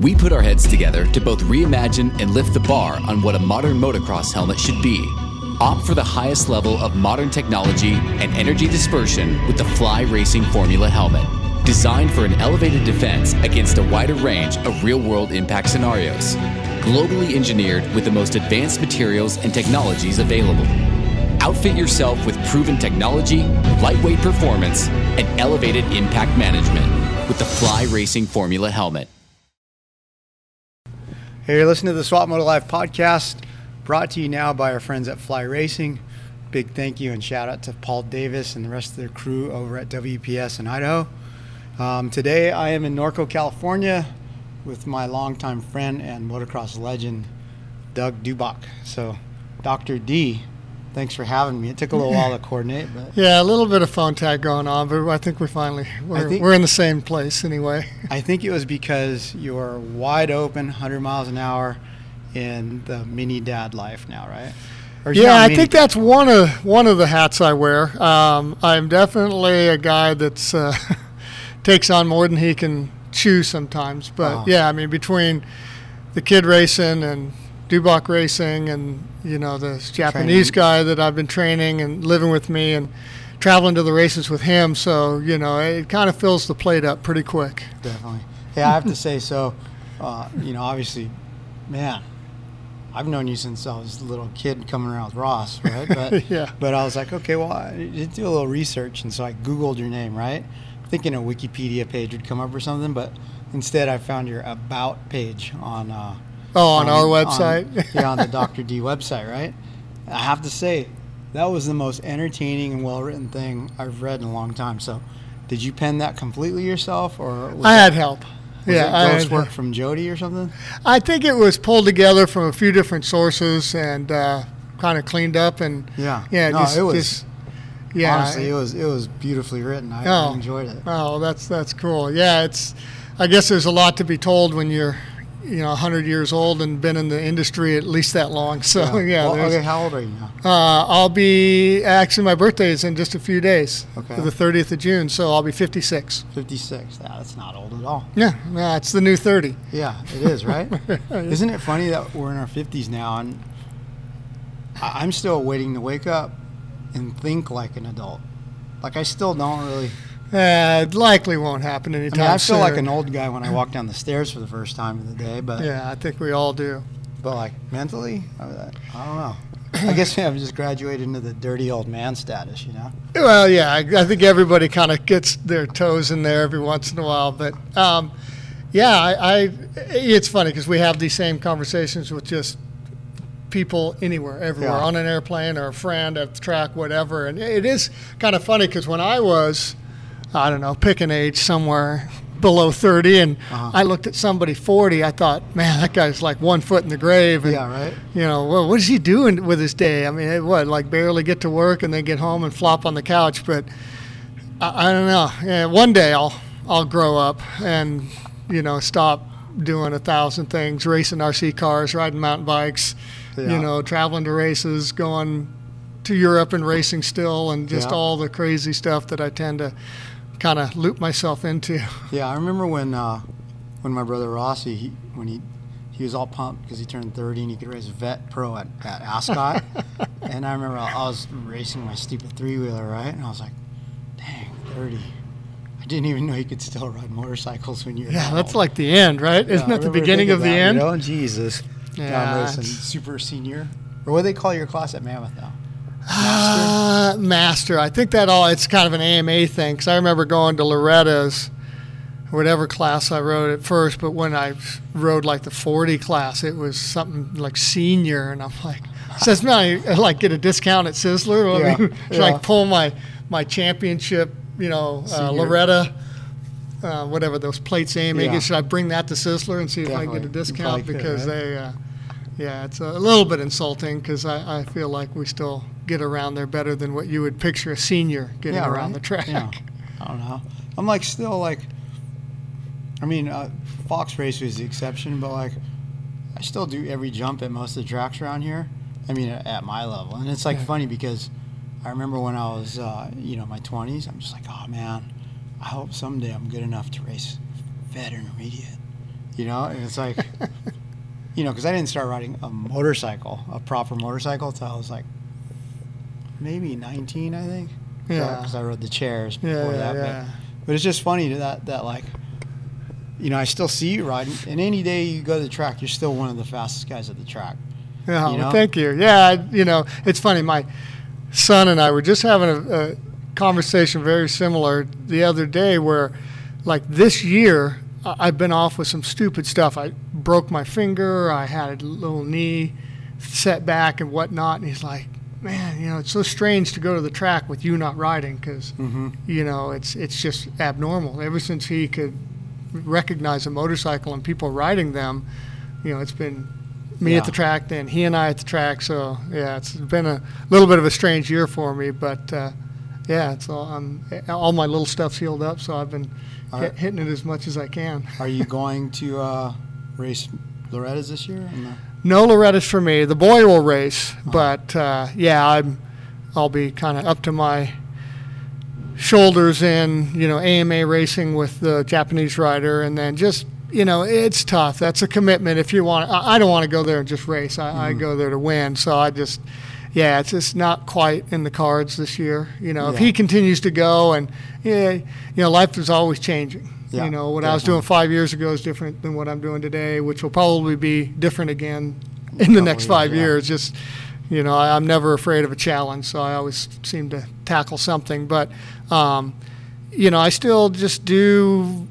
We put our heads together to both reimagine and lift the bar on what a modern motocross helmet should be. Opt for the highest level of modern technology and energy dispersion with the Fly Racing Formula helmet. Designed for an elevated defense against a wider range of real world impact scenarios. Globally engineered with the most advanced materials and technologies available. Outfit yourself with proven technology, lightweight performance, and elevated impact management with the Fly Racing Formula helmet. Hey, you're listening to the Swap Moto Live podcast, brought to you now by our friends at Fly Racing. Big thank you and shout out to Paul Davis and the rest of their crew over at WPS in Idaho. Um, today I am in Norco, California with my longtime friend and motocross legend, Doug Dubach. So, Dr. D, thanks for having me. It took a little while to coordinate, but Yeah, a little bit of phone tag going on, but I think we're finally we're, think- we're in the same place anyway. I think it was because you're wide open, 100 miles an hour in the mini dad life now, right? Or Yeah, I think that's one of one of the hats I wear. Um, I'm definitely a guy that's uh, takes on more than he can chew sometimes. But Oh. yeah, I mean between the kid racing and Dubach racing and you know the Japanese Training. guy that I've been training and living with me and traveling to the races with him. So you know it kind of fills the plate up pretty quick. Definitely. Yeah, I have to say so. Uh, you know, obviously, man, I've known you since I was a little kid coming around with Ross, right? But Yeah. But I was like, okay, well, I did do a little research, and so I Googled your name, right? Thinking a Wikipedia page would come up or something, but instead I found your about page on. Uh, Oh, on our website? yeah, on the Dr. D website, right? I have to say, that was the most entertaining and well written thing I've read in a long time. So, did you pen that completely yourself, or was I it- had help. was yeah, it work from Jody or something? I think it was pulled together from a few different sources and uh, kind of cleaned up and Yeah. yeah, No, just, it was- just- yeah. Honestly, it was it was beautifully written. I, I Oh. enjoyed it. oh, that's that's cool. Yeah, it's. I guess there's a lot to be told when you're, you know, 100 years old and been in the industry at least that long. So yeah, Well, okay, how old are you now? uh, I'll be actually my birthday is in just a few days, Okay. the 30th of June. So I'll be 56. Fifty six. Yeah, that's not old at all. Yeah, yeah, it's the new 30. Yeah, it is, right? Isn't it funny that we're in our fifties now and I'm still waiting to wake up and think like an adult. Like I still don't really. Uh, it likely won't happen I anytime mean, I feel like an old guy when I walk down the stairs for the first time of the day, but Yeah, I think we all do. but like mentally, I, I don't know. I guess I've just graduated into the dirty old man status, you know. Well, yeah, I, I think everybody kind of gets their toes in there every once in a while, but um, yeah, I, I it's funny because we have these same conversations with just people anywhere, everywhere, Yeah. on an airplane or a friend at the track, whatever, and it is kind of funny because when I was, I don't know, pick an age somewhere below 30 and Uh-huh. I looked at somebody 40 I thought man that guy's like one foot in the grave and Yeah, right. you know, well, what is he doing with his day? I mean, what, like barely get to work and then get home and flop on the couch? But I, I don't know. Yeah, one day I'll I'll grow up and you know stop doing a thousand things, racing RC cars, riding mountain bikes, Yeah. you know, traveling to races, going to Europe and racing still, and just Yeah. all the crazy stuff that I tend to kind of loop myself into. Yeah, I remember when uh, when my brother Rossi, he, when he he was all pumped because he turned 30 and he could race vet pro at, at Ascot. and I remember I was racing my stupid three wheeler, right? And I was like, dang, 30. I didn't even know you could still ride motorcycles when you're Yeah, that that's old. like the end, right? Yeah, Isn't that the beginning of the that, end? You know? Jesus. Yeah, I'm racing super senior. Or what do they call your class at Mammoth now? Uh, master. I think that all it's kind of an AMA thing because I remember going to Loretta's, whatever class I rode at first, but when I rode like the 40 class, it was something like senior, and I'm like, says man, I like get a discount at Sizzler. I Yeah, should yeah. I pull my my championship, you know, uh, Loretta. Uh, whatever those plates AMA, Yeah. should I bring that to Sizzler and see if I can get a discount could, because right? they, uh, yeah, it's a little bit insulting because I, I feel like we still get around there better than what you would picture a senior getting yeah, around right? the track. Yeah. I don't know. I'm like still like. I mean, uh, Fox Race was the exception, but like, I still do every jump at most of the tracks around here. I mean, at, my level, and it's like Yeah. funny because I remember when I was, uh, you know, my 20s. I'm just like, oh man, I hope someday I'm good enough to race vet intermediate. You know, and it's like, you know, because I didn't start riding a motorcycle, a proper motorcycle, until I was like maybe 19, I think. Yeah. Because I rode the chairs before Yeah, that. yeah. But, but it's just funny that that like, you know, I still see you riding, and any day you go to the track, you're still one of the fastest guys at the track. Yeah, You well, thank you. Yeah, I, you know, it's funny. My son and I were just having a, a conversation very similar the other day where, like, this year, I've been off with some stupid stuff. I broke my finger, I had a little knee setback and whatnot. And he's like, man, you know, it's so strange to go to the track with you not riding because, you know, it's, it's just abnormal. Ever since he could recognize a motorcycle and people riding them, you know, it's been me Yeah. at the track, then he and I at the track. So yeah, it's been a little bit of a strange year for me, but uh, yeah, it's all I'm, all my little stuff's healed up, so I've been All hit, right. hitting it as much as I can. Are you going to uh, race Loretta's this year? in No Loretta's for me. The boy will race, but uh, yeah, I'm I'll be kind of up to my shoulders in you know AMA racing with the Japanese rider, and then just you know it's tough. That's a commitment. If you want, I, I don't want to go there and just race. I, I go there to win. So I just. Yeah, it's just not quite in the cards this year. You know, if he continues to go, and yeah, you know, life is always changing. Yeah, you know, what I was doing five years ago is different than what I'm doing today, which will probably be different again in the next five yeah. years. Just, you know, I, I'm never afraid of a challenge, so I always seem to tackle something. But, um, you know, I still just do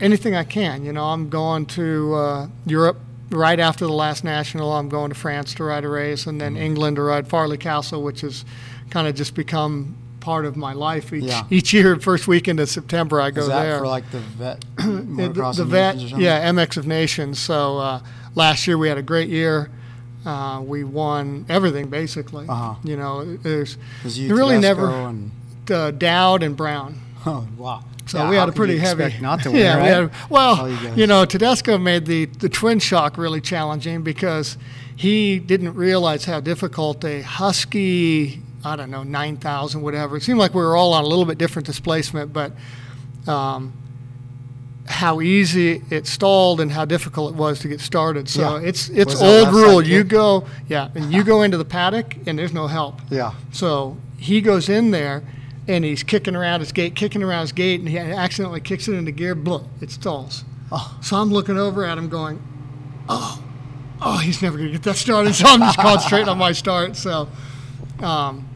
anything I can. You know, I'm going to uh, Europe right after the last national. I'm going to France to ride a race, and Mm-hmm. then England to ride Farleigh Castle, which has kind of just become part of my life each Yeah. each year. First weekend of September, I go there. for like the vet the, the vet, Nations or something? yeah, MX of Nations. So uh, last year we had a great year. Uh, we won everything basically. Uh-huh. You know, there's really never And, uh, Dowd and Brown. oh wow. So Yeah, we had a pretty heavy. Not to win, yeah, right? we had, well, you you know, Tedesco made the the twin shock really challenging because he didn't realize how difficult a husky. I don't know, 9,000, whatever. It seemed like we were all on a little bit different displacement, but um, how easy it stalled and how difficult it was to get started. So Yeah. it's it's Was old rule. You go, yeah, and you go into the paddock and there's no help. Yeah. So he goes in there and he's kicking around his gate, kicking around his gate, and he accidentally kicks it into gear. Blah, it stalls. Oh. So I'm looking over at him going, oh, oh, he's never going to get that started. So I'm just concentrating on my start. So, um,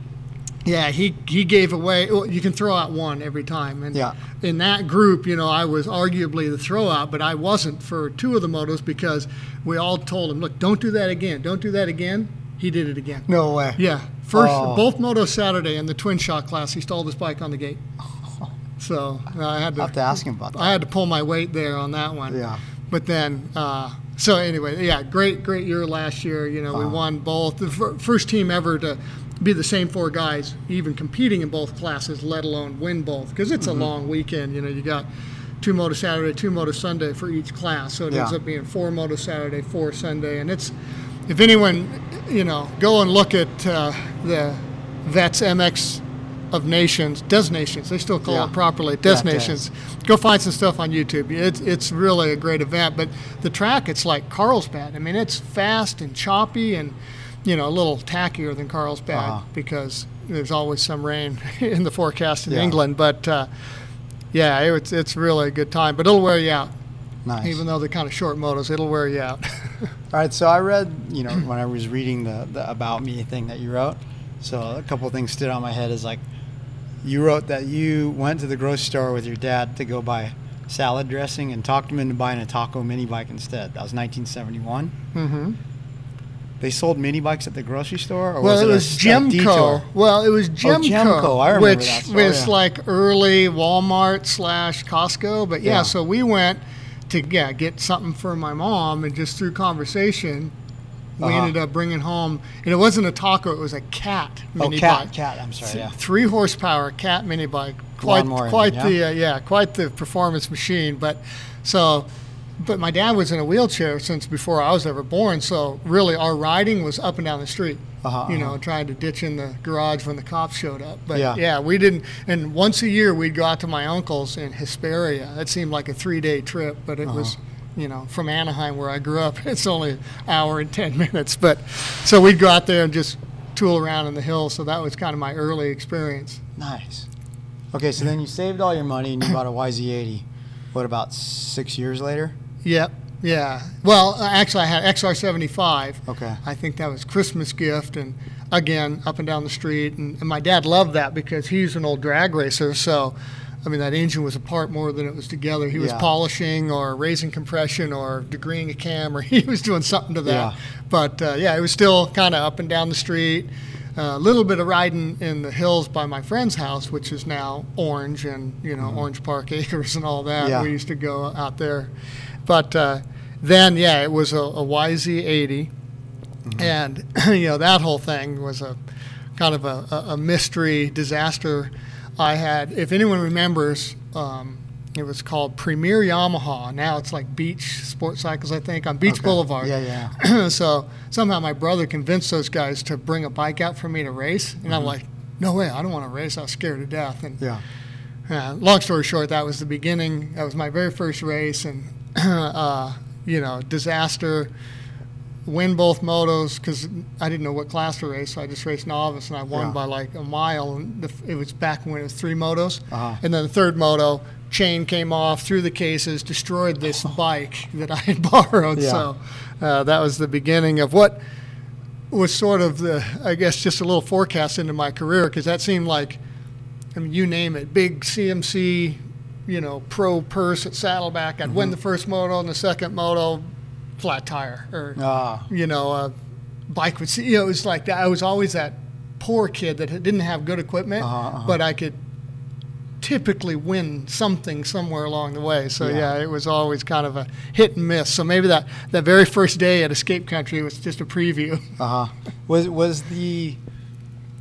yeah, he, he gave away. Well, you can throw out one every time, and Yeah. in that group, you know, I was arguably the throwout, but I wasn't for two of the motos because we all told him, look, don't do that again, don't do that again. He did it again. No way. Yeah, first Oh. both motos Saturday and the twin shock class, he stalled his bike on the gate. So I had to, I'll have to ask him about that. I had to pull my weight there on that one. Yeah. But then, uh, so anyway, yeah, great, great year last year. You know, we Uh-huh. won both. The fir- first team ever to be the same four guys, even competing in both classes, let alone win both, because it's Mm-hmm. a long weekend. You know, you got two moto Saturday, two moto Sunday for each class, so it ends up being four moto Saturday, four Sunday, and it's if anyone, you know, go and look at uh, the Vets MX of Nations, Des Nations. They still call Yeah. it properly, Des Yeah, Des. Nations. Go find some stuff on YouTube. It's it's really a great event. But the track, it's like Carlsbad. I mean, it's fast and choppy, and you know, a little tackier than Carlsbad Uh-huh. because there's always some rain in the forecast in Yeah. England. But uh, yeah, it's it's really a good time. But it'll wear you out, Nice. even though they're kind of short motos. It'll wear you out. All right, so I read, you know, when I was reading the, the about me thing that you wrote. So a couple of things stood on my head is like, you wrote that you went to the grocery store with your dad to go buy salad dressing and talked him into buying a taco mini bike instead. That was 1971. Mm-hmm. They sold mini bikes at the grocery store, or Well, was it it, was Gemco. Well, it was Gemco, Gemco, I remember which that store, was yeah. like early Walmart slash Costco. But yeah, Yeah. so we went to yeah get something for my mom, and just through conversation, we Uh-huh. ended up bringing home. And it wasn't a taco; it was a cat Oh, mini cat, bike. cat. I'm sorry. Yeah. Three horsepower cat mini bike. Quite, Lawnmower quite engine, the uh, yeah, quite the performance machine. But so, but my dad was in a wheelchair since before I was ever born. So really, our riding was up and down the street. Uh-huh, you know, uh-huh. trying to ditch in the garage when the cops showed up. But Yeah. yeah, we didn't. And once a year, we'd go out to my uncle's in Hesperia. That seemed like a three-day trip, but it was you know, from Anaheim where I grew up. It's only an hour and 10 minutes. But so we'd go out there and just tool around in the hills. So that was kind of my early experience. Nice. Okay, so then you saved all your money and you bought a YZ80. What about six years later? Yep. Yeah. Well, uh, actually, I had XR75. Okay. I think that was Christmas gift, and again, up and down the street, and, and my dad loved that because he's an old drag racer. So, I mean, that engine was apart more than it was together. He was Yeah. polishing or raising compression or degreeing a cam, or he was doing something to that. Yeah. But uh, yeah, it was still kind of up and down the street. A little bit of riding in the hills by my friend's house, which is now Orange and you know Orange Park Acres and all that. Mm-hmm. Yeah. We used to go out there, but uh, then yeah, it was a, a YZ80, Mm-hmm. and you know that whole thing was a kind of a, a, mystery disaster. I had, if anyone remembers, um, it was called Premier Yamaha. Now it's like Beach Sports Cycles, I think, on Beach Okay. Boulevard. Yeah, yeah. so somehow my brother convinced those guys to bring a bike out for me to race, and I'm like, no way, I don't want to race. I was scared to death. And Yeah. uh, long story short, that was the beginning. That was my very first race, and uh, you know, disaster. Win both motos because I didn't know what class to race, so I just raced novice, and I won Yeah. by like a mile. And the, it was back when it was three motos, Uh-huh. and then the third moto chain came off through the cases, destroyed this bike that I had borrowed. Yeah. So uh, that was the beginning of what was sort of the, I guess, just a little forecast into my career because that seemed like, I mean, you name it, big CMC, you know, pro purse at Saddleback. I'd Mm-hmm. win the first moto and the second moto, flat tire, or Ah, you know, a bike would see. You know, it was like that. I was always that poor kid that didn't have good equipment, Uh-huh, uh-huh. but I could typically win something somewhere along the way. So Yeah. yeah. it was always kind of a hit and miss. So maybe that that very first day at Escape Country was just a preview. uh huh. Was was the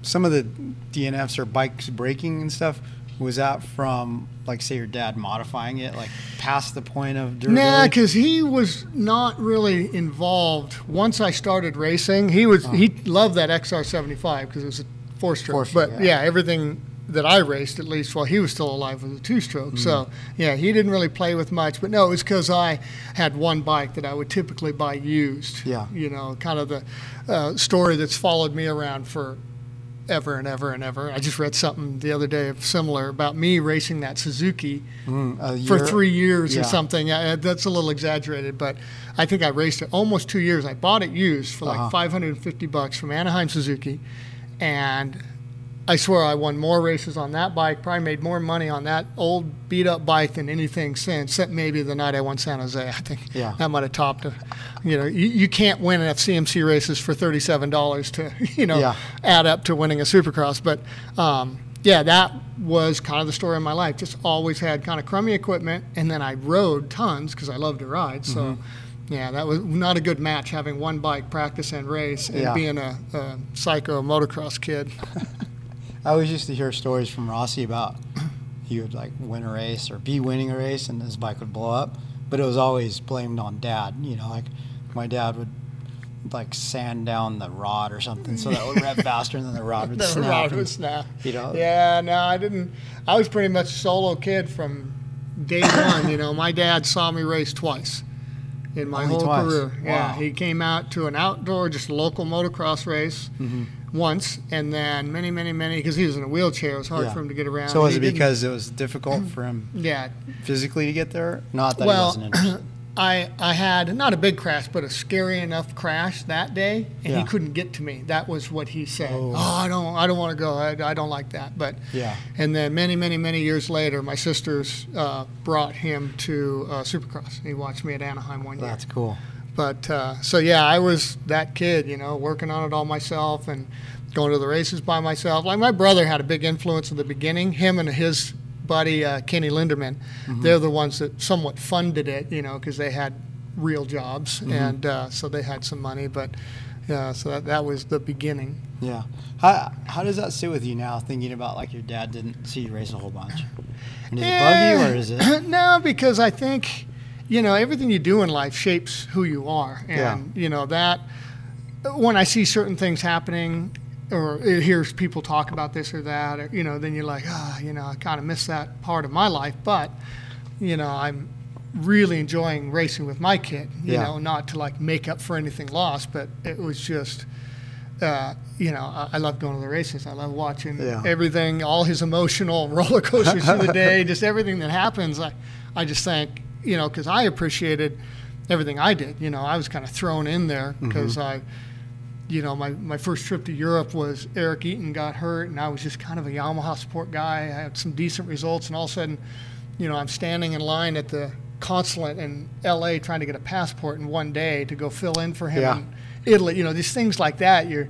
some of the DNFs or bikes breaking and stuff? Was that from like say your dad modifying it like past the point of durability? Nah, because he was not really involved. Once I started racing, he was he loved that XR75 because it was a four stroke. But yeah. yeah. everything that I raced, at least while he was still alive, was a two stroke. So Mm-hmm. yeah, he didn't really play with much. But no, it was because I had one bike that I would typically buy used. Yeah. you know, kind of the uh, story that's followed me around for ever and ever and ever. I just read something the other day of similar about me racing that Suzuki Mm, for three years Yeah. or something. Yeah, that's a little exaggerated, but I think I raced it almost two years. I bought it used for like Uh-huh. 550 bucks from Anaheim Suzuki, and I swear I won more races on that bike. Probably made more money on that old beat up bike than anything since. Except maybe the night I won San Jose. I think Yeah. that might have topped it. You know, you, you can't win enough CMC races for thirty-seven dollars to you know Yeah. add up to winning a Supercross. But um, yeah, that was kind of the story of my life. Just always had kind of crummy equipment, and then I rode tons because I love to ride. So. Mm-hmm. Yeah, that was not a good match having one bike practice and race and Yeah. being a, a psycho motocross kid. I always used to hear stories from Rossi about he would like win a race or be winning a race and his bike would blow up, but it was always blamed on dad. You know, like my dad would like sand down the rod or something so that would rev faster and then the rod would the snap. rod would snap. you know? Yeah, no, I didn't. I was pretty much a solo kid from day one. You know, my dad saw me race twice in my Only whole twice? career. Yeah, he came out to an outdoor, just local motocross race Mm-hmm. Once, and then many, many, many because he was in a wheelchair. It was hard Yeah. for him to get around. So was He it didn't- because it was difficult for him Yeah, physically to get there? Not that he well, wasn't interested. I I had not a big crash, but a scary enough crash that day, and Yeah. he couldn't get to me. That was what he said. Oh. Oh, I don't I don't want to go. I, I don't like that. But Yeah. And then many many many years later, my sisters uh, brought him to uh, Supercross. He watched me at Anaheim one year. That's cool. But uh, so yeah, I was that kid, you know, working on it all myself and going to the races by myself. Like my brother had a big influence in the beginning. Him and his buddy uh, Kenny Linderman, they're the ones that somewhat funded it, you know, because they had real jobs and uh, so they had some money. But yeah, so that, that was the beginning. Yeah. How, how does that sit with you now, thinking about like your dad didn't see you race a whole bunch? And does it bug you or is it? no, because I think, you know, everything you do in life shapes who you are. And, Yeah. you know, that when I see certain things happening or hears people talk about this or that, or, you know, then you're like, ah, you know, I kind of miss that part of my life. But, you know, I'm really enjoying racing with my kid. You Yeah. know, not to like make up for anything lost, but it was just. Uh, you know, I, I love going to the races. I love watching Yeah. everything, all his emotional roller coasters through the day, just everything that happens. I, I just think, you know, because I appreciated everything I did. You know, I was kind of thrown in there mm-hmm. because I, you know, my, my first trip to Europe was Eric Eaton got hurt, and I was just kind of a Yamaha support guy. I had some decent results, and all of a sudden, you know, I'm standing in line at the consulate in LA trying to get a passport in one day to go fill in for him Yeah. in Italy. You know, these things like that, you're,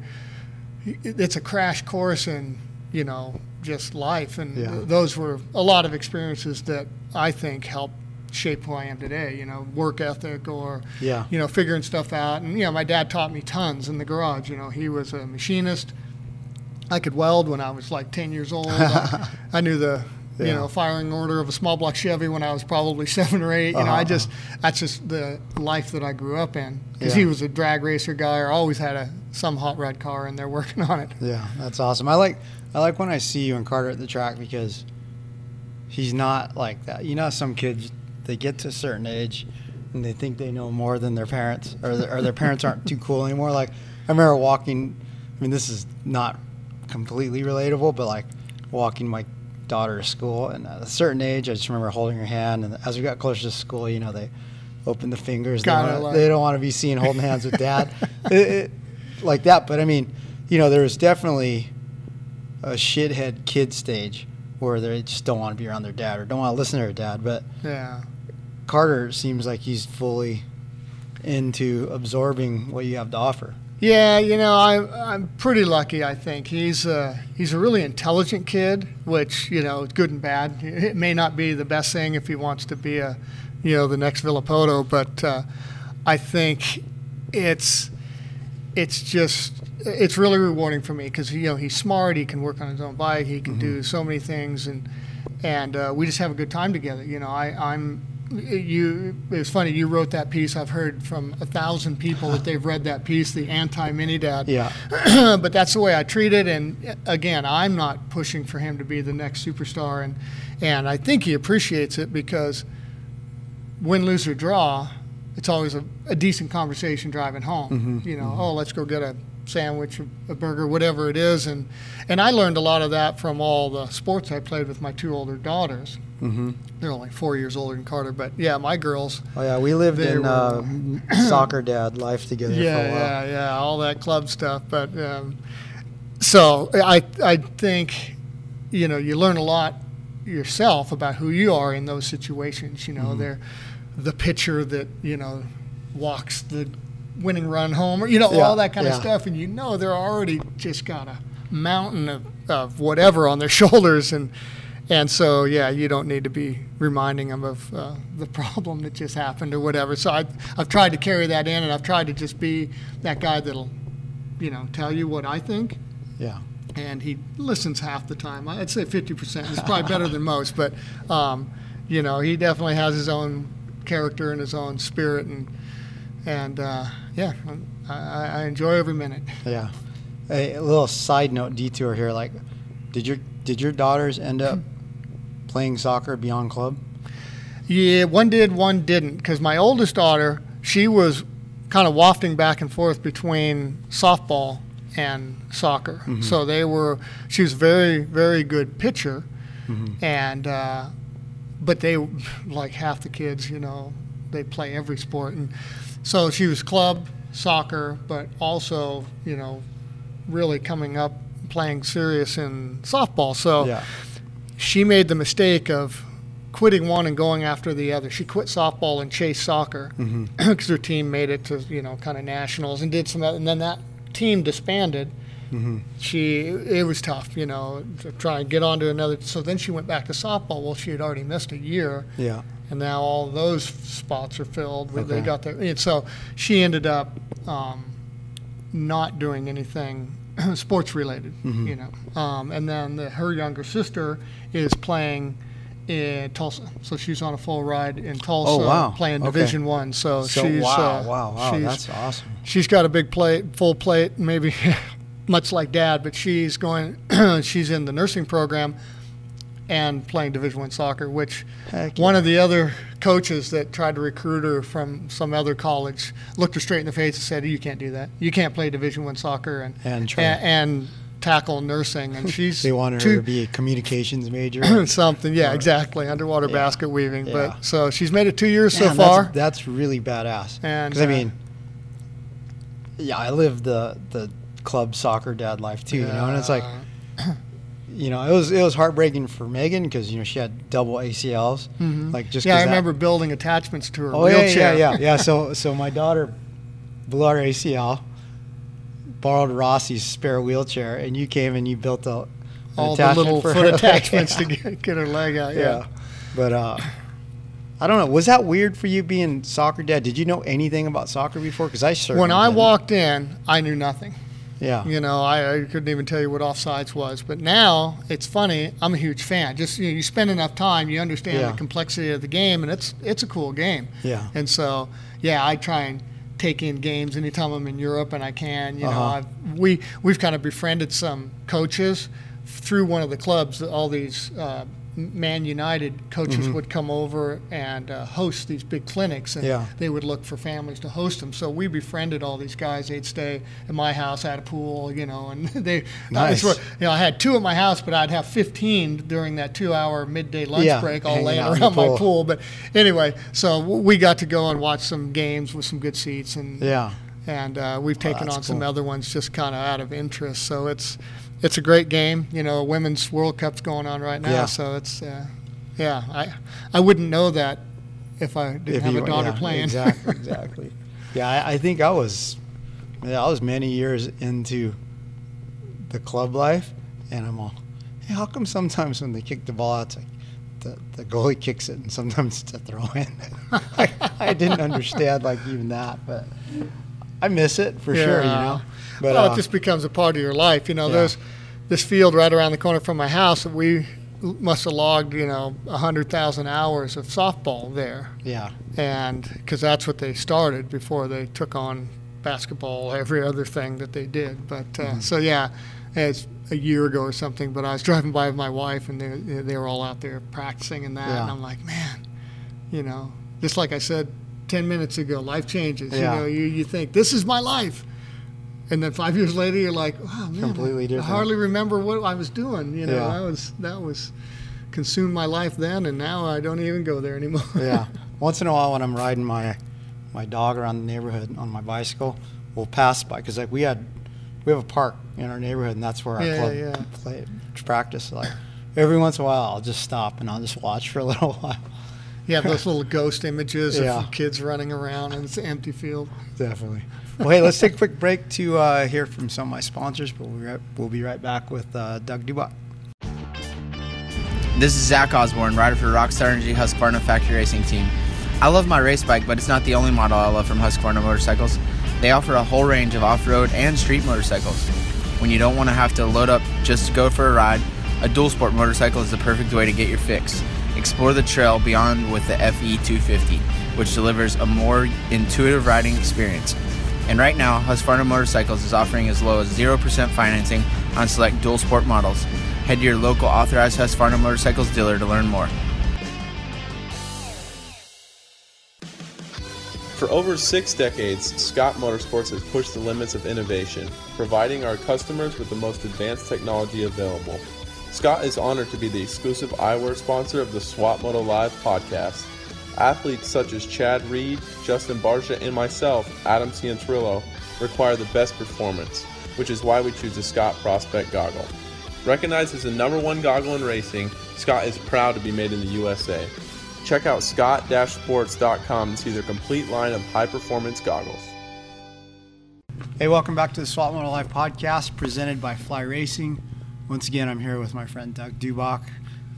it's a crash course in, you know, just life. And Yeah. those were a lot of experiences that I think helped shape who I am today, you know, work ethic or, Yeah. you know, figuring stuff out. And, you know, my dad taught me tons in the garage. You know, he was a machinist. I could weld when I was like 10 years old. I, I knew the, you know, firing order of a small block Chevy when I was probably seven or eight. You know, I Uh-huh. just, that's just the life that I grew up in. Because Yeah. he was a drag racer guy or always had a, some hot rod car and they're working on it. Yeah, that's awesome. I like I like when I see you and Carter at the track because he's not like that. You know, some kids they get to a certain age and they think they know more than their parents, or their, or their parents aren't too cool anymore. Like I remember walking. I mean, this is not completely relatable, but like walking my daughter to school, and at a certain age, I just remember holding her hand, and as we got closer to school, you know, they open the fingers. They, wanna- like- they don't want to be seen holding hands with dad, it, it, like that. But I mean, you know, there was definitely a shithead kid stage where they just don't want to be around their dad or don't want to listen to their dad. But Yeah. Carter seems like he's fully into absorbing what you have to offer. Yeah, you know, I'm I'm pretty lucky. I think he's a, he's a really intelligent kid, which you know, good and bad. It may not be the best thing if he wants to be a, you know, the next Villopoto, but uh, I think it's it's just it's really rewarding for me because you know he's smart. He can work on his own bike. He can do so many things, and and uh, we just have a good time together. You know, I I'm you. It was funny. You wrote that piece. I've heard from a thousand people that they've read that piece, the anti mini dad. Yeah. but that's the way I treat it. And again, I'm not pushing for him to be the next superstar, and and I think he appreciates it because win, lose or draw, it's always a, a decent conversation driving home. Mm-hmm. You know, mm-hmm. oh, let's go get a sandwich, a, a burger, whatever it is, and and I learned a lot of that from all the sports I played with my two older daughters. Mm-hmm. They're only four years older than Carter, but yeah, my girls. Oh yeah, we lived in were- uh, soccer dad life together Yeah, for a while. yeah, yeah, all that club stuff. But um, so I, I think, you know, you learn a lot yourself about who you are in those situations. You know, Mm-hmm. they're the pitcher that you know walks the winning run home, or you know, Yeah, all that kind yeah. of stuff, and you know they're already just got a mountain of, of whatever on their shoulders and. And so, yeah, you don't need to be reminding them of uh, the problem that just happened or whatever. So I, I've tried to carry that in, and I've tried to just be that guy that'll, you know, tell you what I think. Yeah. And he listens half the time. I'd say 50%. He's probably better than most, but, um, you know, he definitely has his own character and his own spirit, and and uh, yeah, I, I enjoy every minute. Yeah. A, a little side note detour here. Like, did your did your daughters end up playing soccer beyond club? Yeah, one did, one didn't. Because my oldest daughter, she was kind of wafting back and forth between softball and soccer. So they were. She was very, very good pitcher, and uh, but they like half the kids, you know, they play every sport, and so she was club soccer, but also you know, really coming up playing serious in softball. So Yeah. she made the mistake of quitting one and going after the other. She quit softball and chased soccer mm-hmm. because her team made it to you know kind of nationals and did some, and then that team disbanded. Mm-hmm. She it was tough, you know, to try and get onto another. So then she went back to softball. Well, she had already missed a year, Yeah. And now all those spots are filled. With, They got their, and so she ended up um, not doing anything sports related, Mm-hmm. you know. Um, and then the, her younger sister is playing in Tulsa, so she's on a full ride in Tulsa, Oh, wow. playing Okay. Division One. So, So she's wow, uh, wow, wow, she's, that's awesome. she's got a big plate, full plate, maybe much like dad, but she's going, she's in the nursing program and playing Division One soccer, which Heck one of the other coaches that tried to recruit her from some other college looked her straight in the face and said, "You can't do that. You can't play Division One soccer and And try- and, and tackle nursing." And she's They wanted her to be a communications major. something. Yeah, exactly. Underwater Yeah. basket weaving. Yeah. But so she's made it two years so far. That's, that's really badass. And, Because I uh, mean, yeah, I lived the the club soccer dad life too. You know, and it's like, you know, it was it was heartbreaking for Megan because you know she had double ACLs. Like just Mm-hmm. yeah, I that- remember building attachments to her Oh yeah, wheelchair. yeah, yeah, yeah. So so my daughter blew out her ACL, borrowed Rossi's spare wheelchair, and you came and you built a All the little for foot attachments yeah. to get, get her leg out. Yeah. yeah. But uh, I don't know. Was that weird for you being soccer dad? Did you know anything about soccer before? Because I certainly When I didn't. walked in, I knew nothing. Yeah, You know, I, I couldn't even tell you what offsides was. But now it's funny. I'm a huge fan. Just you, know, you spend enough time, you understand Yeah. the complexity of the game, and it's it's a cool game. Yeah. And so, yeah, I try and take in games anytime I'm in Europe and I can. You know, Uh-huh. I've, we we've kind of befriended some coaches through one of the clubs. All these. Uh, Man United coaches Mm-hmm. would come over and uh, host these big clinics, and Yeah. they would look for families to host them. So we befriended all these guys. They'd stay at my house. Had a pool, you know, and they. Nice. where- you know, I had two at my house, but I'd have 15 during that two-hour midday lunch Yeah, break, all laying out in the around my pool. pool. But anyway, so we got to go and watch some games with some good seats, and yeah, and uh, we've taken that's on some other ones just kind of out of interest. So it's it's a great game. You know, women's World Cup's going on right now, Yeah. so it's uh, yeah. I I wouldn't know that if I didn't If have you- a daughter yeah, playing. Exactly, exactly. yeah, I, I think I was, yeah, I was many years into the club life, and I'm all, hey, how come sometimes when they kick the ball out, it's like the, the goalie kicks it, and sometimes it's a throw in. I, I didn't understand like even that, but I miss it for sure, you know. But well, uh, it just becomes a part of your life. You know, Yeah. there's this field right around the corner from my house that we must have logged, you know, 100,000 hours of softball there. yeah, And because that's what they started before they took on basketball, every other thing that they did. But uh, Mm-hmm. so, yeah, it's a year ago or something, but I was driving by with my wife and they, they were all out there practicing and that. Yeah. And I'm like, man, you know, just like I said 10 minutes ago, life changes. Yeah. You know, you, you think, this is my life. And then five years later, you're like, wow, man, Completely I hardly remember what I was doing. You know, Yeah. that was that was consumed my life then, and now I don't even go there anymore. yeah. Once in a while, when I'm riding my my dog around the neighborhood on my bicycle, we'll pass by because like we had we have a park in our neighborhood, and that's where our Yeah, club yeah. play practice. Like every once in a while, I'll just stop and I'll just watch for a little while. You have those little ghost images Yeah. of kids running around it's an empty field. Definitely. Well, hey, let's take a quick break to uh, hear from some of my sponsors, but we'll be right, we'll be right back with uh, Doug Dubach. This is Zach Osborne, rider for Rockstar Energy Husqvarna Factory Racing Team. I love my race bike, but it's not the only model I love from Husqvarna Motorcycles. They offer a whole range of off-road and street motorcycles. When you don't want to have to load up just to go for a ride, a dual sport motorcycle is the perfect way to get your fix. Explore the trail beyond with the FE 250, which delivers a more intuitive riding experience. And right now, Husqvarna Motorcycles is offering as low as 0% financing on select dual sport models. Head to your local authorized Husqvarna Motorcycles dealer to learn more. For over six decades, Scott Motorsports has pushed the limits of innovation, providing our customers with the most advanced technology available. Scott is honored to be the exclusive eyewear sponsor of the Swap Moto Live podcast. Athletes such as Chad Reed, Justin Barcia, and myself, Adam Cianciarulo, require the best performance, which is why we choose the Scott Prospect goggle. Recognized as the number one goggle in racing, Scott is proud to be made in the USA. Check out scott-sports.com to see their complete line of high-performance goggles. Hey, welcome back to the Swap Moto Live podcast presented by Fly Racing. Once again, I'm here with my friend Doug Dubach,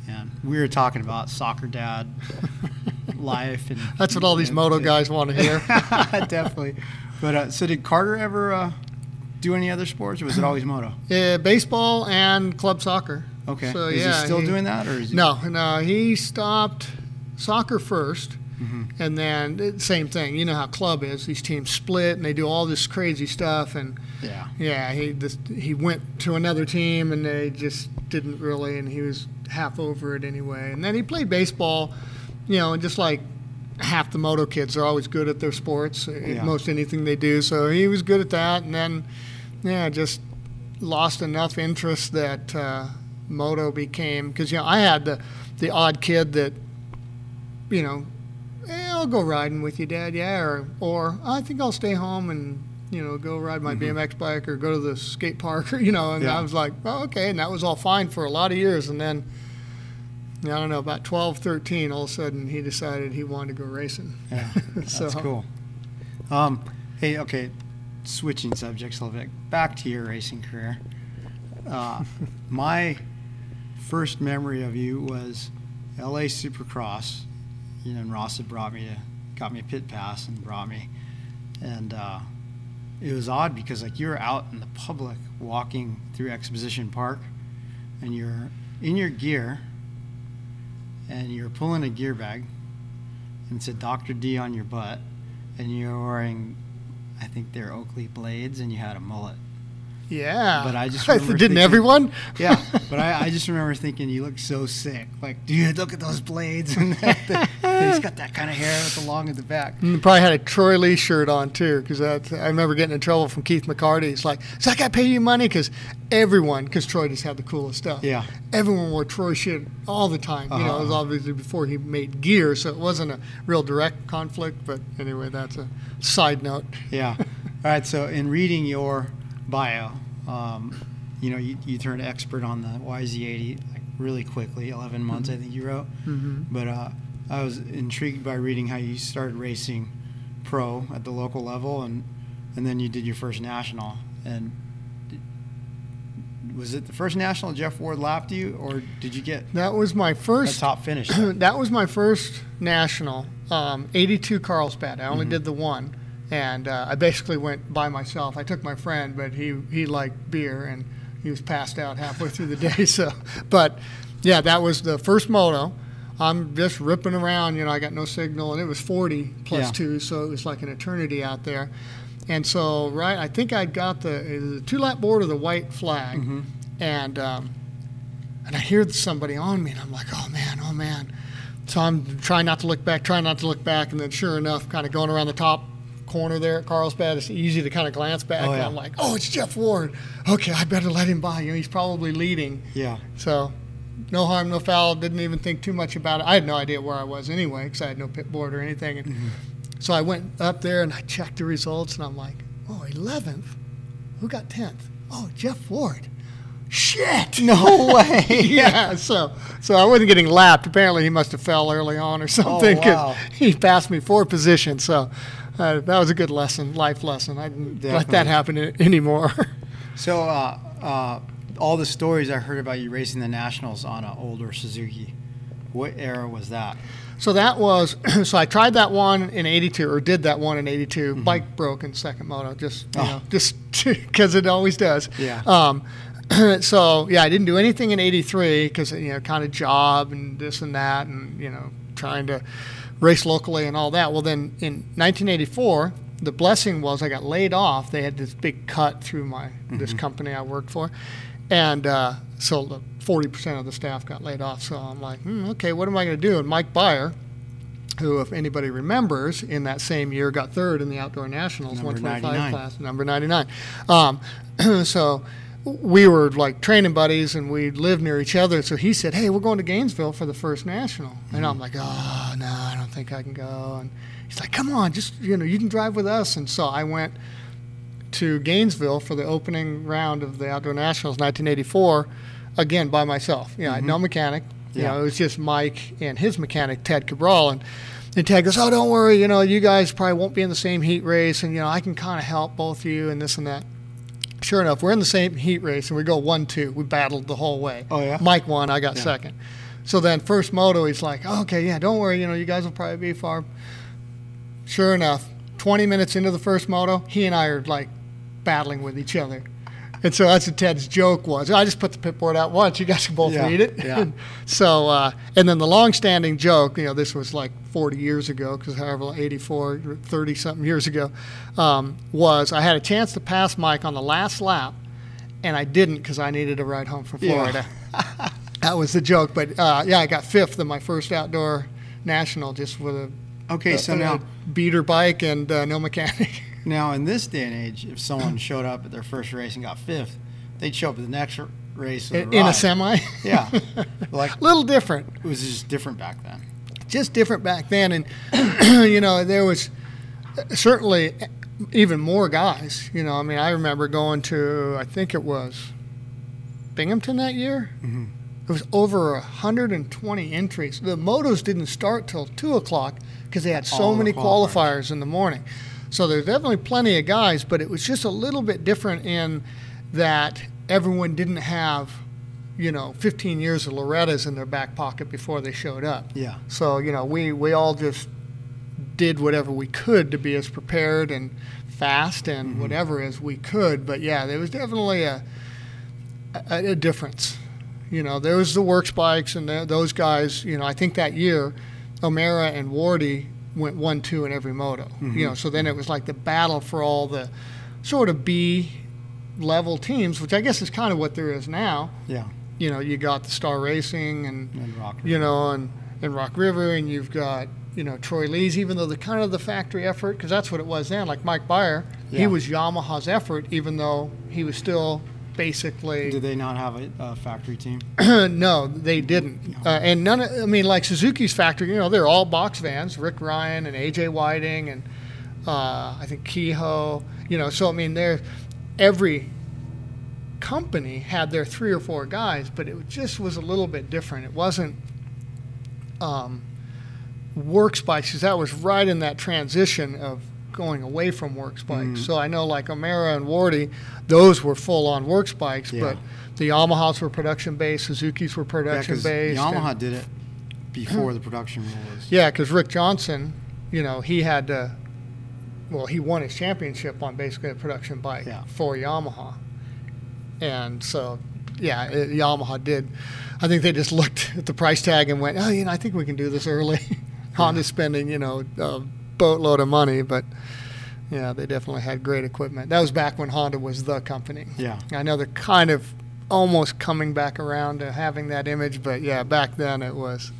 and we were talking about soccer dad life. and That's what all these moto guys want to hear. Definitely. But uh, so, did Carter ever uh, do any other sports, or was it always moto? Yeah, baseball and club soccer. Okay. So, is yeah, he still he- doing that, or is he? No, no, he stopped soccer 1st Mm-hmm. and then it- same thing. You know how club is; these teams split and they do all this crazy stuff. And Yeah. yeah, he just, he went to another team and they just didn't really, and he was half over it anyway. And then he played baseball, you know, and just like half the moto kids are always good at their sports, uh, Yeah. most anything they do. So he was good at that, and then yeah, just lost enough interest that uh, moto became because you know I had the the odd kid that you know eh, I'll go riding with you, Dad, yeah, or or I think I'll stay home and you know go ride my BMX bike or go to the skate park or you know, and Yeah. I was like, oh, okay, and that was all fine for a lot of years, and then. I don't know, about 12, 13, all of a sudden he decided he wanted to go racing. Yeah, that's So- cool. Um, hey, okay, switching subjects a little bit. Back to your racing career. Uh, my first memory of you was L.A. Supercross. You know, and Ross had brought me to, got me a pit pass and brought me, and uh, it was odd because like you were out in the public walking through Exposition Park, and you're in your gear, and you're pulling a gear bag, and it's a Dr. D on your butt, and you're wearing, I think they're Oakley blades, and you had a mullet. Yeah. But I just didn't thinking- everyone? Yeah, but I, I just remember thinking you look so sick. Like, dude, look at those blades, and he's got that kind of hair with the long at the back. And probably had a Troy Lee shirt on too, because I remember getting in trouble from Keith McCarty. He's like, "So I got to pay you money?" Because everyone, because Troy just had the coolest stuff. Yeah. everyone wore Troy shit all the time. You know, it was Uh-huh. obviously before he made gear, so it wasn't a real direct conflict. But anyway, that's a side note. Yeah. All right. So, in reading your bio, um, you know, you, you turned expert on the YZ80 like really quickly. 11 months, I think you wrote. Mm-hmm. But uh, I was intrigued by reading how you started racing pro at the local level, and and then you did your first national. And was it the first national Jeff Ward lapped you, or did you get That was my first. top finish? that was my first national, um, 82 Carlsbad. I Mm-hmm. only did the one, and uh, I basically went by myself. I took my friend, but he he liked beer and he was passed out halfway through the day. So, but yeah, that was the first moto. I'm just ripping around, you know. I got no signal, and it was 40 plus Yeah. two, so it was like an eternity out there. And so, right, I think I got the, the two lap board or the white flag, Mm-hmm. and um, and I hear somebody on me, and I'm like, oh man, oh man. So I'm trying not to look back, trying not to look back, and then sure enough, kind of going around the top corner there at Carlsbad, it's easy to kind of glance back, Oh, and yeah. I'm like, oh, it's Jeff Ward. Okay, I better let him by. You know, he's probably leading. yeah. So no harm, no foul. Didn't even think too much about it. I had no idea where I was anyway because I had no pit board or anything. And mm-hmm. so I went up there and I checked the results, and I'm like, oh, 11th? Who got 10th? Oh, Jeff Ward. Shit! No way. yeah, so so I wasn't getting lapped. Apparently, he must have fell early on or oh, something because wow. he passed me four positions. So uh, that was a good lesson, life lesson. I didn't let that happen anymore. So, uh, uh, all the stories I heard about you racing the nationals on an older Suzuki, what era was that? So that was so I tried that one in '82 or did that one in '82. Bike broke in second moto, just you Oh. know, just because it always does. Yeah. Um, so yeah, I didn't do anything in '83 because you know kind of job and this and that and you know trying to race locally and all that. Well, then in 1984, the blessing was I got laid off. They had this big cut through my this company I worked for, and uh, so the 40% of the staff got laid off. So I'm like, hmm, okay, what am I going to do? And Mike Byer, who, if anybody remembers, in that same year got third in the outdoor nationals, Number 125 99. class, number 99. Um, so we were like training buddies and we lived near each other. So he said, Hey, we're going to Gainesville for the first national. And I'm like, Oh, no, I don't think I can go. And he's like, Come on, just, you know, you can drive with us. And so I went to Gainesville for the opening round of the outdoor nationals 1984, again by myself. You know, I had no mm-hmm. mechanic. You Yeah. know, it was just Mike and his mechanic, Ted Cabral. And, and Ted goes, Oh, don't worry, you know, you guys probably won't be in the same heat race. And, you know, I can kind of help both of you and this and that. Sure enough, we're in the same heat race and we go 1 2. We battled the whole way. Oh, yeah? Mike won, I got Yeah. second. So then, first moto, he's like, Okay, yeah, don't worry, you know, you guys will probably be far. Sure enough, 20 minutes into the first moto, he and I are like battling with each other. And so that's what Ted's joke was. I just put the pit board out once. You guys can both Yeah, read it. yeah. so, uh, and then the long-standing joke, you know, this was like 40 years ago, because however, 84, 30 something years ago, um, was I had a chance to pass Mike on the last lap, and I didn't because I needed a ride home from Florida. Yeah. That was the joke. But uh, yeah, I got fifth in my first outdoor national just with a Okay, so now beater bike and uh, no mechanic. now in this day and age, if someone showed up at their first race and got fifth, they'd show up at the next race in, in a semi. Yeah, like little different. it was just different back then. just different back then, and you know there was certainly even more guys. You know, I mean, I remember going to I think it was Binghamton that year. Mhm. It was over 120 entries. The motos didn't start till two o'clock because they had so All many qualifiers. qualifiers in the morning. So there's definitely plenty of guys, but it was just a little bit different in that everyone didn't have, you know, 15 years of Loretta's in their back pocket before they showed up. Yeah, So you know, we we all just did whatever we could to be as prepared and fast and mm-hmm. whatever as we could. But yeah, there was definitely a a, a difference. You know, there was the works bikes and the, those guys. You know, I think that year, O'Mara and Wardy went one two in every moto. You mm-hmm. know, so then it was like the battle for all the sort of B level teams, which I guess is kind of what there is now. yeah, You know, you got the Star Racing and and rock. you know, and, and Rock River, and you've got, you know, Troy Lee's, even though the kind of the factory effort, because that's what it was then. Like Mike Byer, Yeah. he was Yamaha's effort, even though he was still basically. Did they not have a, a factory team? no, they didn't. Uh, and none of, I mean, like Suzuki's factory, you know, they're all box vans, Rick Ryan and AJ Whiting and uh, I think Kehoe, you know, so I mean, they're, every company had their three or four guys, but it just was a little bit different. It wasn't um, works bikes, 'cause that was right in that transition of going away from works bikes. Mm-hmm. So I know like O'Mara and Wardy, those were full on works bikes, Yeah. but the Yamahas were production based, Suzuki's were Yeah, production because based. Yamaha did it before the production rule was. yeah, because Rick Johnson, you know, he had to, well, he won his championship on basically a production bike Yeah. for Yamaha. And so, yeah, it, Yamaha did. I think they just looked at the price tag and went, oh, you know, I think we can do this early. Honda's spending, you know, boatload of money, but yeah, they definitely had great equipment. That was back when Honda was the company. Yeah. I know they're kind of almost coming back around to having that image, but yeah, back then it was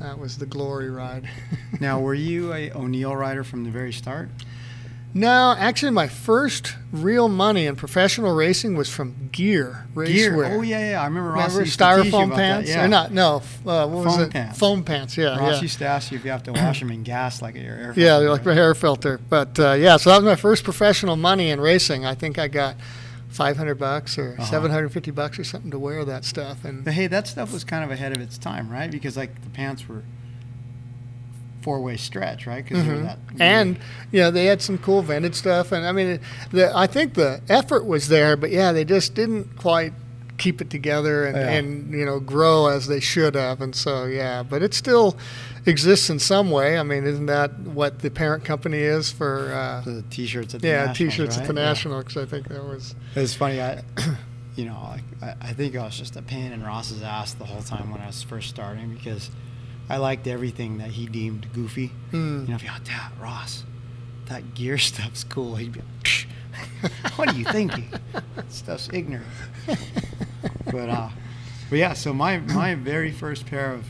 that was the glory ride. Now, were you a O'Neill rider from the very start? No, actually, my first real money in professional racing was from Gear Gear. Racewear. Oh yeah, yeah. I remember Ross Remember used to tease you styrofoam pants? That. Yeah. Or not? No. Uh, what was it? pants. Foam pants. Yeah. Ross yeah. used to ask you if you have to wash them in gas like your air. Filter. Yeah, filter, like my hair filter. But uh, yeah, so that was my first professional money in racing. I think I got 500 bucks or Uh-huh. 750 bucks or something to wear that stuff. And But hey, that stuff was kind of ahead of its time, right? Because like the pants were four way stretch, right? Because Mhm. that and you know they had some cool vintage stuff, and I mean, the, I think the effort was there, but yeah, they just didn't quite keep it together and, Yeah. and you know grow as they should have, and so yeah, but it still exists in some way. I mean, isn't that what the parent company is for? Uh, the t-shirts at the yeah, T-shirts right? at the National, because I think that was It's funny. I, you know, I, I think I was just a pain in Ross's ass the whole time when I was first starting because I liked everything that he deemed goofy. Mm. You know, if you, oh, Dad, Ross, that gear stuff's cool. He'd be, Psh, what are you thinking? That stuff's ignorant. but uh, but yeah. So my my very first pair of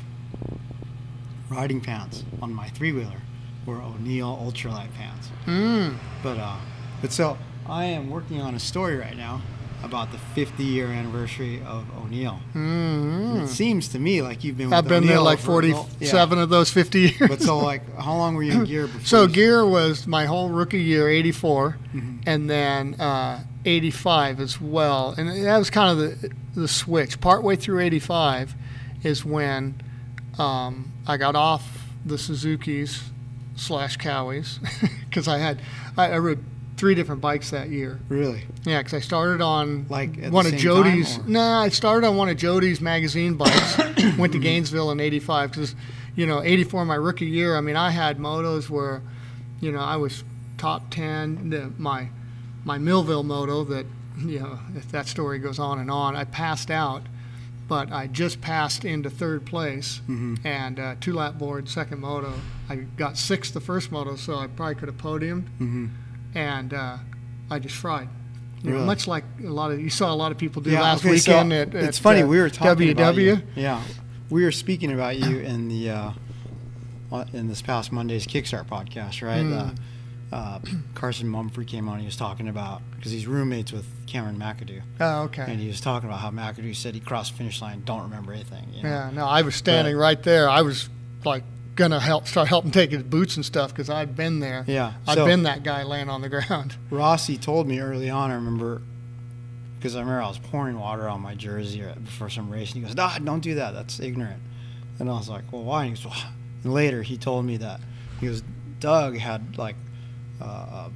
riding pants on my three wheeler were O'Neill ultralight pants. mm, But uh, but so I am working on a story right now about the 50 year anniversary of O'Neill. And mm, It seems to me like you've been. I've been there like for the- 47 of those 50 years. But so like, how long were you in gear before? So gear was my whole rookie year, 84, Mhm. and then uh, 85 as well. And that was kind of the, the switch. Partway through 85 is when um, I got off the Suzuki's slash Cowies because I had I, I rode three different bikes that year. Really? Yeah, because I started on Like one of Jody's. Nah, I started on one of Jody's magazine bikes. went to Gainesville in '85 because, you know, '84 my rookie year. I mean, I had motos where, you know, I was top ten. The, my my Millville moto that, you know, if that story goes on and on, I passed out, but I just passed into third place Mhm. and uh, two lap board second moto. I got sixth the first moto, so I probably could have podiumed Mm-hmm. And uh, I just fried. You know, much like a lot of you saw a lot of people do Yeah. last okay, so weekend at, it's at, funny. uh, we were talking WW. about you. Yeah, we were speaking about you in the uh, uh, in this past Monday's Kickstart podcast, right? Mm. Uh, uh, Carson Mumford came on. He was talking about because he's roommates with Cameron McAdoo, Oh, okay. and he was talking about how McAdoo said he crossed the finish line, don't remember anything. You know? Yeah, no, I was standing right there. I was like gonna help start helping take his boots and stuff because I'd been there. Yeah, I'd so- been that guy laying on the ground. Rossi told me early on. I remember because I remember I was pouring water on my jersey before some race, and he goes, "Nah, don't do that. That's ignorant." And I was like, "Well, why?" And he goes, well, and later he told me that he goes, Doug had like uh,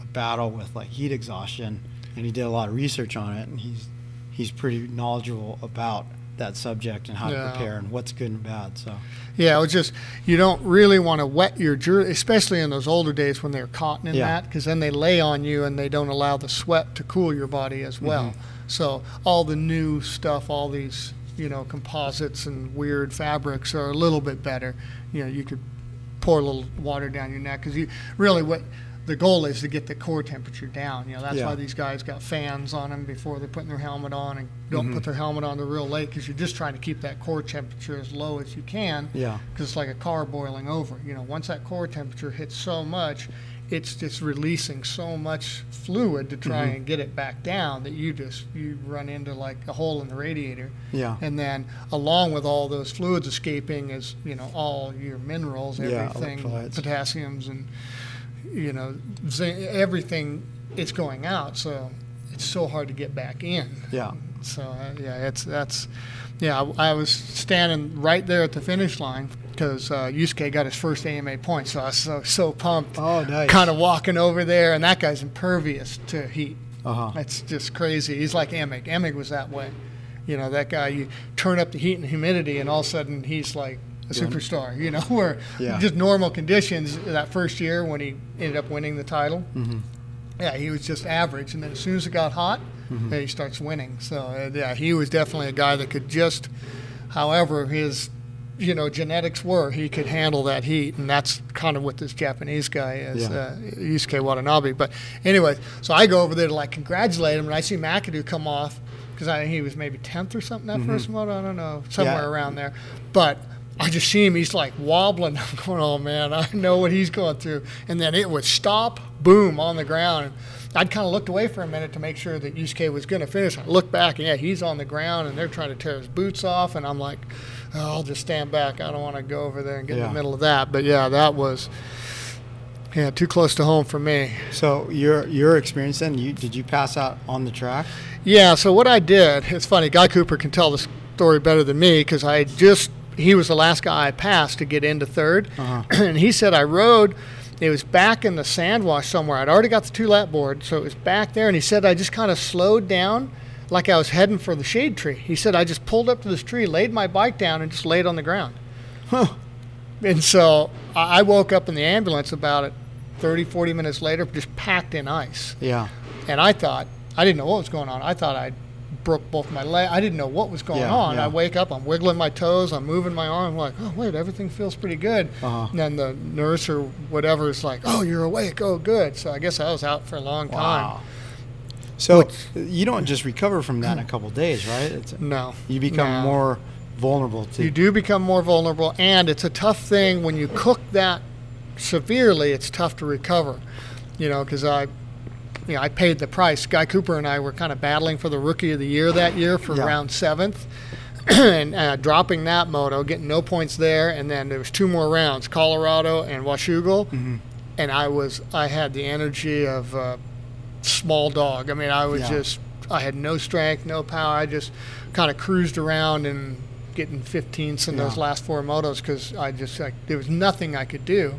a battle with like heat exhaustion, and he did a lot of research on it, and he's he's pretty knowledgeable about that subject and how Yeah. to prepare and what's good and bad. So Yeah, it was just you don't really want to wet your jersey, especially in those older days when they're cotton in Yeah. that, because then they lay on you and they don't allow the sweat to cool your body as well. Mm-hmm. So all the new stuff, all these you know composites and weird fabrics are a little bit better. You know, you could pour a little water down your neck because you really what the goal is to get the core temperature down. You know, that's Yeah. why these guys got fans on them before they're putting their helmet on and don't Mm-hmm. put their helmet on the real late because you're just trying to keep that core temperature as low as you can yeah, because it's like a car boiling over. You know, once that core temperature hits so much, it's just releasing so much fluid to try Mm-hmm. and get it back down that you just you run into like a hole in the radiator. yeah, And then along with all those fluids escaping is you know all your minerals, everything, electrolytes. potassiums and you know everything. It's going out, so it's so hard to get back in. yeah. So uh, yeah, it's that's yeah. I, I was standing right there at the finish line because uh, Yusuke got his first AMA point, so I was so so pumped. Oh, nice. Kind of walking over there, and that guy's impervious to heat. Uh huh. It's just crazy. He's like Emig. Emig was that way. You know, that guy. You turn up the heat and humidity, and all of a sudden he's like a Doing- superstar. You know, where Yeah. just normal conditions that first year when he ended up winning the title. Mm-hmm. Yeah, he was just average, and then as soon as it got hot, Mm-hmm. he starts winning. So uh, yeah, he was definitely a guy that could just, however his, you know, genetics were, he could handle that heat, and that's kind of what this Japanese guy is, Yeah. uh, Yusuke Watanabe. But anyway, so I go over there to like congratulate him, and I see McAdoo come off because I think he was maybe tenth or something that first moto. I don't know, somewhere Mm-hmm. Yeah. around there, but. I just see him. He's like wobbling. I'm going, oh man, I know what he's going through. And then it would stop, boom, on the ground. And I'd kind of looked away for a minute to make sure that Yusuke was going to finish. I looked back, and yeah, he's on the ground, and they're trying to tear his boots off. And I'm like, oh, I'll just stand back. I don't want to go over there and get in the middle of that. But yeah, that was, yeah, too close to home for me. So your your experience then? You did you pass out on the track? Yeah, so what I did, it's funny, Guy Cooper can tell the story better than me because I just, he was the last guy I passed to get into 3rd Uh-huh. And he said I rode, it was back in the sand wash somewhere. I'd already got the two lap board, so it was back there. And he said I just kind of slowed down like I was heading for the shade tree. He said I just pulled up to this tree, laid my bike down, and just laid on the ground. Huh. And so I woke up in the ambulance about it 30, 40 minutes later, just packed in ice. Yeah. And I thought, I didn't know what was going on. I thought I broke both my legs. I didn't know what was going Yeah, on. yeah. I wake up, I'm wiggling my toes, I'm moving my arm, I'm like, oh, wait, everything feels pretty good. Uh-huh. And then the nurse or whatever is like, oh, you're awake. Oh, good. So I guess I was out for a long time. So you don't just recover from that in a couple days, right? It's, No. you become No. more vulnerable to. You do become more vulnerable, and it's a tough thing when you cook that severely. It's tough to recover, you know, because I, you know, I paid the price. Guy Cooper and I were kind of battling for the rookie of the year that year for Yeah. round seventh, and uh, dropping that moto, getting no points there, and then there was two more rounds, Colorado and Washougal, Mm-hmm. and I was I had the energy of a small dog. I mean, I was Yeah. just I had no strength, no power. I just kind of cruised around and getting 15ths in those last four motos because I just like there was nothing I could do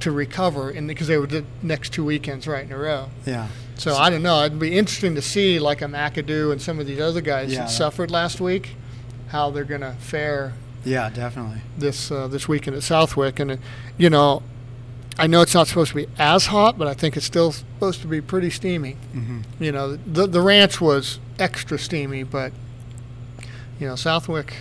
to recover, and because they were the next two weekends right in a row. yeah. So I don't know. It'd be interesting to see like a McAdoo and some of these other guys Yeah, that that- suffered last week, how they're gonna fare Yeah, definitely. this uh, this weekend at Southwick, and uh, you know, I know it's not supposed to be as hot, but I think it's still supposed to be pretty steamy. Mhm. You know, the the ranch was extra steamy, but you know, Southwick,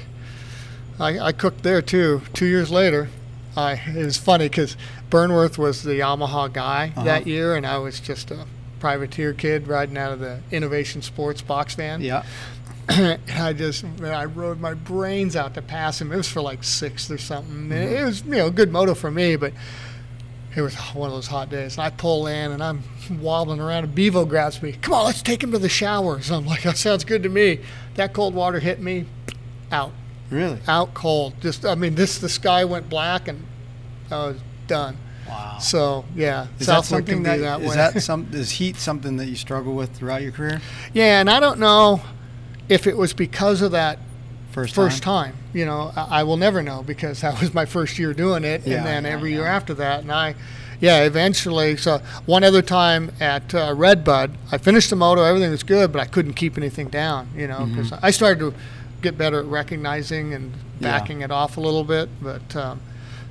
I, I cooked there too. Two years later, I it was funny because Burnworth was the Yamaha guy Uh-huh. that year, and I was just a privateer kid riding out of the Innovation Sports box van. Yeah. I just man, I rode my brains out to pass him. It was for like sixth or something. It mm-hmm. was you know good moto for me, but it was one of those hot days. And I pull in and I'm wobbling around, and Bevo grabs me. Come on, let's take him to the showers. I'm like, that sounds good to me. That cold water hit me, out, Really? out cold. Just I mean, this the sky went black and I was done. Wow. So yeah, Is that Southwood something can that, be that is way. that some is heat something that you struggle with throughout your career? yeah, and I don't know if it was because of that First first time. time. You know, I, I will never know because that was my first year doing it, Yeah, and then yeah, every yeah. year after that, and I, yeah, eventually. So one other time at uh, Redbud, I finished the moto, everything was good, but I couldn't keep anything down. You know, because I started to get better at recognizing and Mm-hmm. Yeah. backing it off a little bit, but um,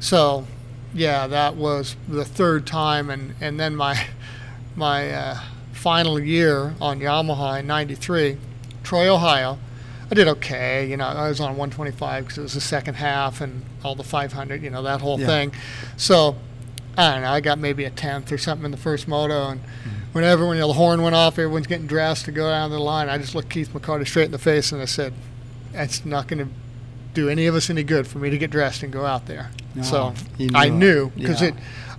so yeah, that was the third time, and and then my my uh, final year on Yamaha in '93, Troy, Ohio. I did okay. You know, I was on 125 because it was the second half and all the 500. You know, that whole Yeah. thing. So I don't know. I got maybe a tenth or something in the first moto, and whenever when you know, the horn went off, everyone's getting dressed to go down the line. I just looked Keith McCarty straight in the face and I said, "It's not going to do any of us any good for me to get dressed and go out there." No, so you I knew knew because Yeah. it.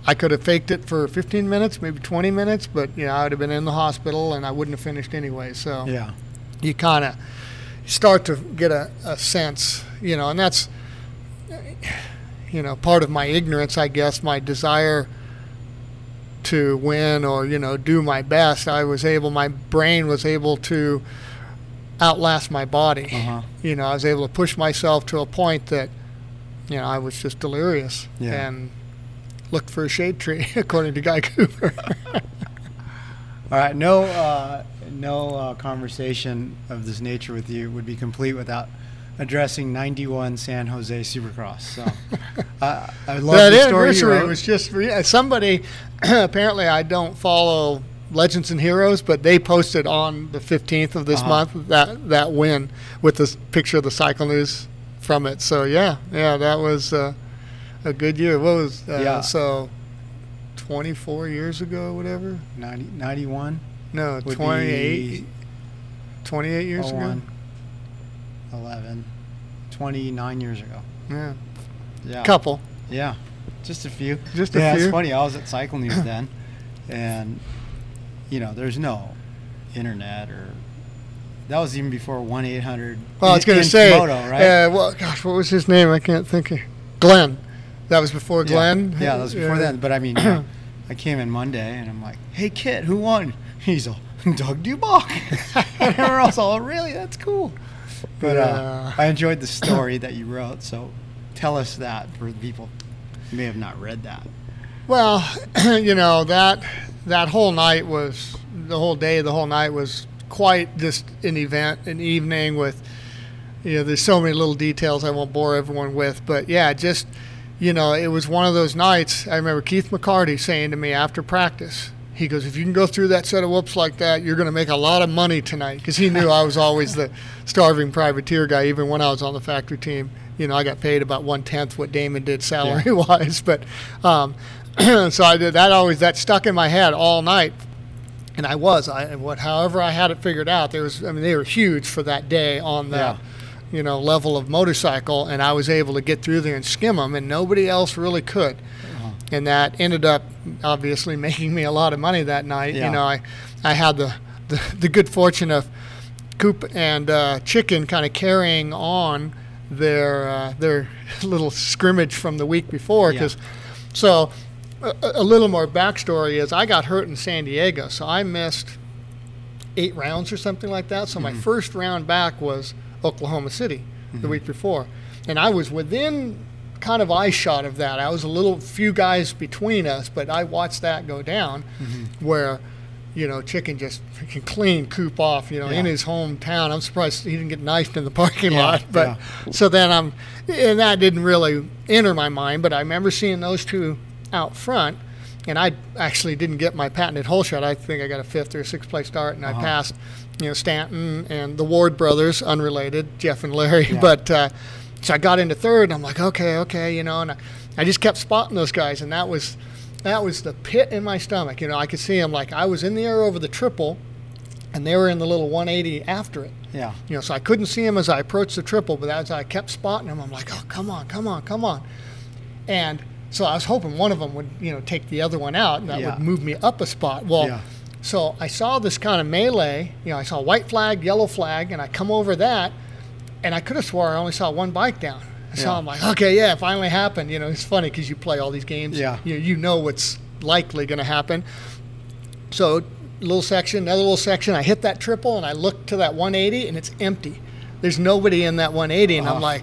I could have faked it for 15 minutes, maybe 20 minutes, but you know I would have been in the hospital and I wouldn't have finished anyway. So Yeah. you kind of start to get a, a sense, you know, and that's, you know, part of my ignorance, I guess, my desire to win or, you know, do my best. I was able, my brain was able to outlast my body. Uh-huh. You know, I was able to push myself to a point that, you know, I was just delirious Yeah. and looked for a shade tree, according to Guy Cooper. All right. No. Uh, no uh, conversation of this nature with you would be complete without addressing 91 San Jose Supercross. So uh, I love that the story anniversary was just yeah, somebody. apparently, I don't follow Legends and Heroes, but they posted on the 15th of this Uh-huh. month that that win with this picture of the Cycle News from it. So yeah, yeah, that was uh, a good year. What was uh, Yeah. so 24 years ago, whatever? 90, 91. No, 28. 28 years ago. 11, 29 years ago. Yeah, Yeah. couple. Yeah, just a few. Just a yeah, few. it's funny. I was at Cycle News then, and you know, there's no internet or that was even before one eight hundred. Well, I was going to say, Moto, right? uh, well, gosh, what was his name? I can't think. Of. Glenn. That was before Glenn. Yeah, that was before Yeah. then. But I mean, you know, I came in Monday and I'm like, "Hey, kid, who won?" He's all, "Doug Dubach." and everyone else all, "Really? That's cool." But uh, I enjoyed the story that you wrote. So tell us that for the people who may have not read that. Well, you know that that whole night was the whole day, the whole night was quite just an event, an evening with. You know, there's so many little details I won't bore everyone with, but yeah, just you know, it was one of those nights. I remember Keith McCarty saying to me after practice, he goes, "If you can go through that set of whoops like that, you're going to make a lot of money tonight." Because he knew I was always the starving privateer guy, even when I was on the factory team. You know, I got paid about one tenth what Damon did salary wise, but um, so I did that. Always that stuck in my head all night, and I was I what however I had it figured out. There was I mean they were huge for that day on the. Yeah. You know, level of motorcycle, and I was able to get through there and skim them, and nobody else really could and that ended up obviously making me a lot of money that night. Yeah. You know, I, I had the, the, the good fortune of Coop and uh, Chicken kind of carrying on their uh, their little scrimmage from the week before. Yeah. Because so a, a little more backstory is I got hurt in San Diego, so I missed eight rounds or something like that. So my mm-hmm. first round back was Oklahoma City the mm-hmm. week before, and I was within kind of eye shot of that. I was a little few guys between us, but I watched that go down mm-hmm. where. You know, chicken just freaking clean coop off. You know, in his hometown. I'm surprised he didn't get knifed in the parking Yeah, lot. But yeah. so then I'm, and that didn't really enter my mind. But I remember seeing those two out front, and I actually didn't get my patented hole shot. I think I got a fifth or sixth place start, and I passed, you know, Stanton and the Ward brothers, unrelated, Jeff and Larry. Yeah. But uh, so I got into third, and I'm like, okay, okay, you know, and I, I just kept spotting those guys, and that was that was the pit in my stomach. You know, I could see them like I was in the air over the triple, and they were in the little 180 after it. Yeah. You know, so I couldn't see them as I approached the triple, but as I kept spotting them, I'm like, oh, come on, come on, come on. And so I was hoping one of them would, you know, take the other one out, and that Yeah. would move me up a spot. Well, Yeah. so I saw this kind of melee. You know, I saw white flag, yellow flag, and I come over that, and I could have swore I only saw one bike down. So Yeah. I'm like, okay, yeah, it finally happened. You know, it's funny because you play all these games. Yeah. You, you know what's likely going to happen. So little section, another little section. I hit that triple and I look to that 180 and it's empty. There's nobody in that 180, and I'm Oh. like,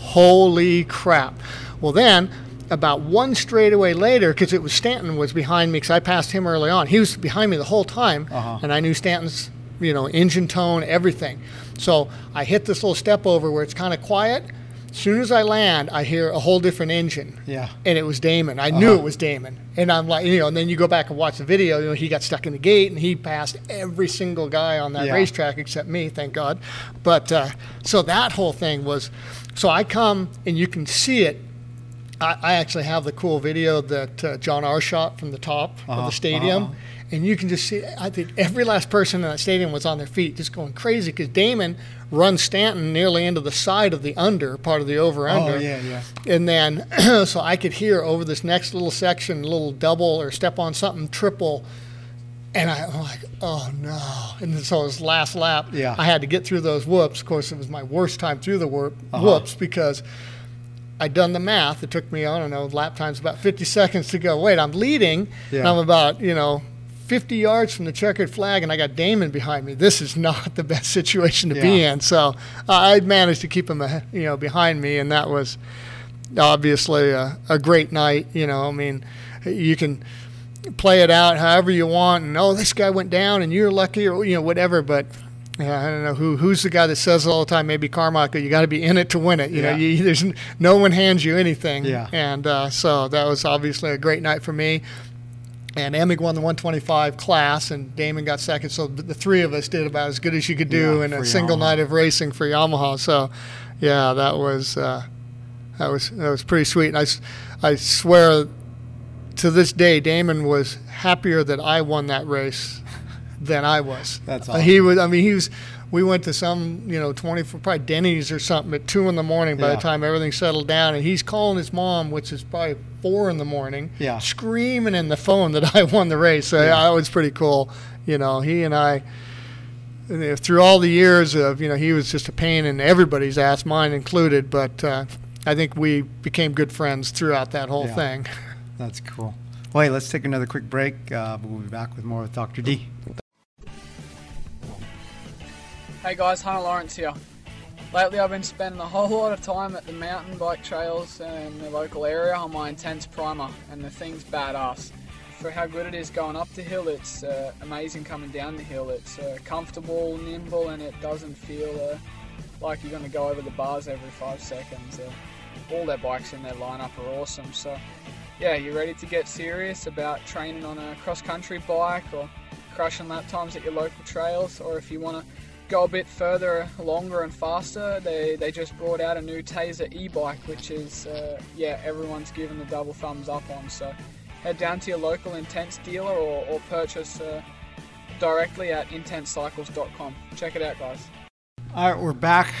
holy crap. Well, then about one straightaway later, because it was Stanton was behind me, because I passed him early on. He was behind me the whole time, Uh-huh. and I knew Stanton's, you know, engine tone, everything. So I hit this little step over where it's kind of quiet. As soon as I land, I hear a whole different engine Yeah. and it was Damon. I knew Uh-huh. it was Damon, and I'm like, you know, and then you go back and watch the video. You know, he got stuck in the gate, and he passed every single guy on that Yeah. racetrack except me, thank God. But uh, so that whole thing was, so I come and you can see it. I, I actually have the cool video that uh, John R shot from the top of Uh-huh, the stadium. uh-huh. And you can just see, I think every last person in that stadium was on their feet, just going crazy because Damon runs Stanton nearly into the side of the under, part of the over under. Oh, yeah, yeah. And then, so I could hear over this next little section, a little double or step on something, triple. And I, I'm like, oh no. And so it was last lap. Yeah. I had to get through those whoops. Of course, it was my worst time through the whoop, Uh-huh. whoops because I'd done the math. It took me, I don't know, lap times about 50 seconds to go, wait, I'm leading. And I'm about, you know, 50 yards from the checkered flag, and I got Damon behind me. This is not the best situation to be in. So uh, I managed to keep him, you know, behind me, and that was obviously a, a great night. You know, I mean, you can play it out however you want, and oh, this guy went down, and you're lucky, or you know, whatever. But yeah, I don't know who who's the guy that says it all the time. Maybe Carmichael. You got to be in it to win it. You know, you, there's no one hands you anything. Yeah. And uh, so that was obviously a great night for me. And Emig won the 125 class, and Damon got second. So the the three of us did about as good as you could do Yeah, in a single Yamaha. night of racing for Yamaha. So, yeah, that was uh, that was that was pretty sweet. And I, I swear, to this day, Damon was happier that I won that race than I was. That's Uh, He was. I mean, he was. We went to some, you know, 20, probably Denny's or something at two in the morning. By Yeah. the time everything settled down, and he's calling his mom, which is probably four in the morning, Yeah. screaming in the phone that I won the race. So Yeah. yeah, that was pretty cool. You know, he and I, through all the years of, you know, he was just a pain in everybody's ass, mine included. But uh, I think we became good friends throughout that whole Yeah. thing. That's cool. Well, hey, let's take another quick break. Uh, we'll be back with more with Dr. D. Hey guys, Hunter Lawrence here. Lately I've been spending a whole lot of time at the mountain bike trails in the local area on my intense primer, and the thing's badass. For how good it is going up the hill, it's uh, amazing coming down the hill. It's uh, comfortable, nimble, and it doesn't feel uh, like you're going to go over the bars every five seconds. Uh, all their bikes in their lineup are awesome. So, yeah, you ready to get serious about training on a cross country bike or crushing lap times at your local trails, or if you want to go a bit further, longer and faster, they, they just brought out a new Tazer e-bike, which is, uh, yeah, everyone's given the double thumbs up on. So head down to your local Intense dealer or, or purchase uh, directly at intensecycles.com. Check it out, guys. All right, we're back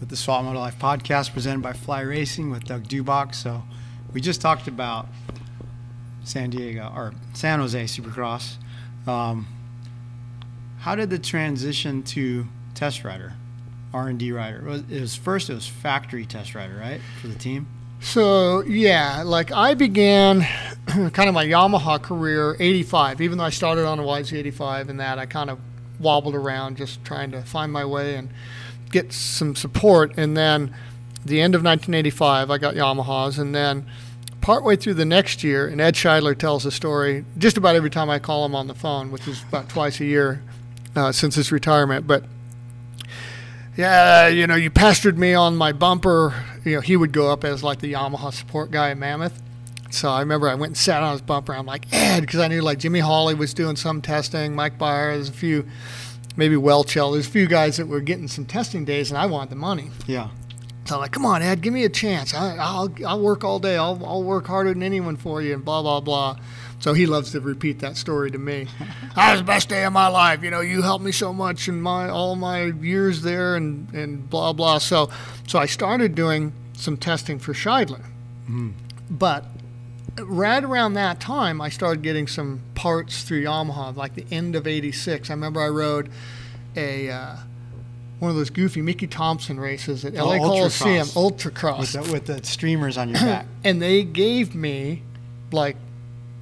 with the Swap Moto Live podcast presented by Fly Racing with Doug Dubach. So we just talked about San Diego or San Jose Supercross. Um, how did the transition to test rider, R and D rider? It was, it was first it was factory test rider, right, for the team. So yeah, like I began kind of my Yamaha career '85. Even though I started on a YZ85 and that, I kind of wobbled around just trying to find my way and get some support. And then the end of 1985, I got Yamahas, and then partway through the next year, and Ed Scheidler tells the story just about every time I call him on the phone, which is about twice a year uh, since his retirement, but yeah, you know, you pestered me on my bumper. You know, he would go up as like the Yamaha support guy at Mammoth. So I remember I went and sat on his bumper. I'm like, Ed, because I knew like Jimmy Hawley was doing some testing, Mike Byer, there's a few, maybe Welchel, there's a few guys that were getting some testing days, and I wanted the money. Yeah. So I'm like, come on, Ed, give me a chance. I, I'll, I'll work all day. I'll, I'll work harder than anyone for you, and blah, blah, blah. So he loves to repeat that story to me. that was the best day of my life. You know, you helped me so much in my all my years there, and and blah blah. So so I started doing some testing for Scheidler, but right around that time, I started getting some parts through Yamaha, like the end of '86. I remember I rode a uh, one of those goofy Mickey Thompson races at Oh, LA Coliseum, Ultracross. Ultracross, with the, with the streamers on your back. and they gave me like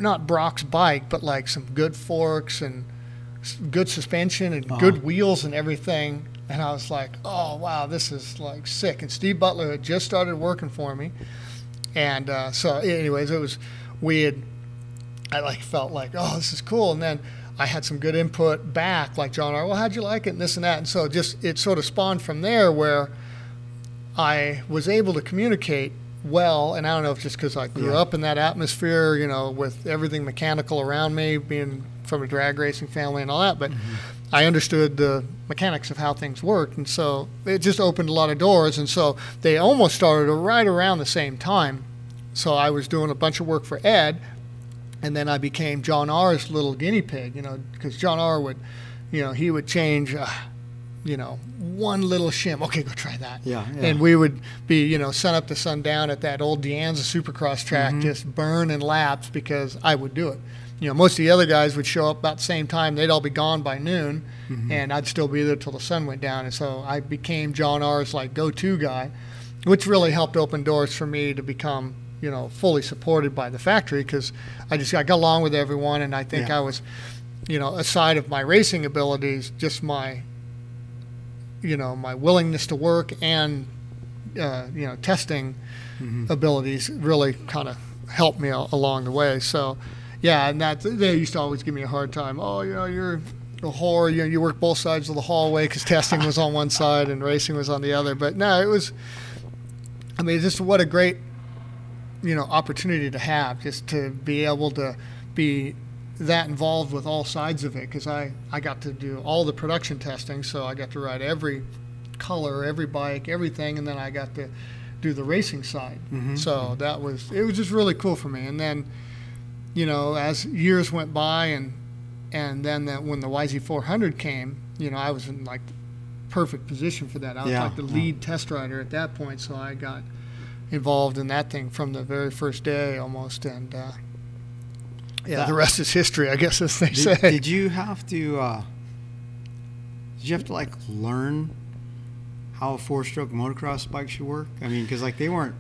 not Brock's bike, but like some good forks and good suspension and good wheels and everything. And I was like, oh wow, this is like sick. And Steve Butler had just started working for me, and uh, so anyways, it was we had I like felt like, oh, this is cool. And then I had some good input back, like John R. Well, how'd you like it, and this and that. And so just it sort of spawned from there where I was able to communicate well. And I don't know if just because I grew Yeah. up in that atmosphere, you know, with everything mechanical around me, being from a drag racing family and all that, but I understood the mechanics of how things worked. And so it just opened a lot of doors. And so they almost started right around the same time. So I was doing a bunch of work for Ed, and then I became John R.'s little guinea pig, you know, because John R. would, you know, he would change, uh, you know, one little shim. Okay, go try that. Yeah, yeah. And we would be, you know, sun up to sundown at that old Deanza Supercross track, Mm-hmm. just burning laps because I would do it. You know, most of the other guys would show up about the same time. They'd all be gone by noon, Mm-hmm. and I'd still be there till the sun went down. And so I became John R.'s like go-to guy, which really helped open doors for me to become, you know, fully supported by the factory because I just I got along with everyone, and I think Yeah. I was, you know, aside of my racing abilities, just my, you know, my willingness to work and, uh, you know, testing abilities really kind of helped me along the way. So, yeah, and that they used to always give me a hard time. Oh, you know, you're a whore. You know, you work both sides of the hallway because testing was on one side and racing was on the other. But no, it was. I mean, just what a great, you know, opportunity to have, just to be able to be that involved with all sides of it. Because I I got to do all the production testing, so I got to ride every color, every bike, everything, and then I got to do the racing side. So that was it was just really cool for me. And then, you know, as years went by, and and then that when the YZ400 came, you know, I was in like perfect position for that. I was Yeah, like the yeah. lead test rider at that point, so I got involved in that thing from the very first day almost. And uh, yeah, That- the rest is history, I guess, as they Did, say. did you have to? Uh, did you have to like learn how a four-stroke motocross bike should work? I mean, because like they weren't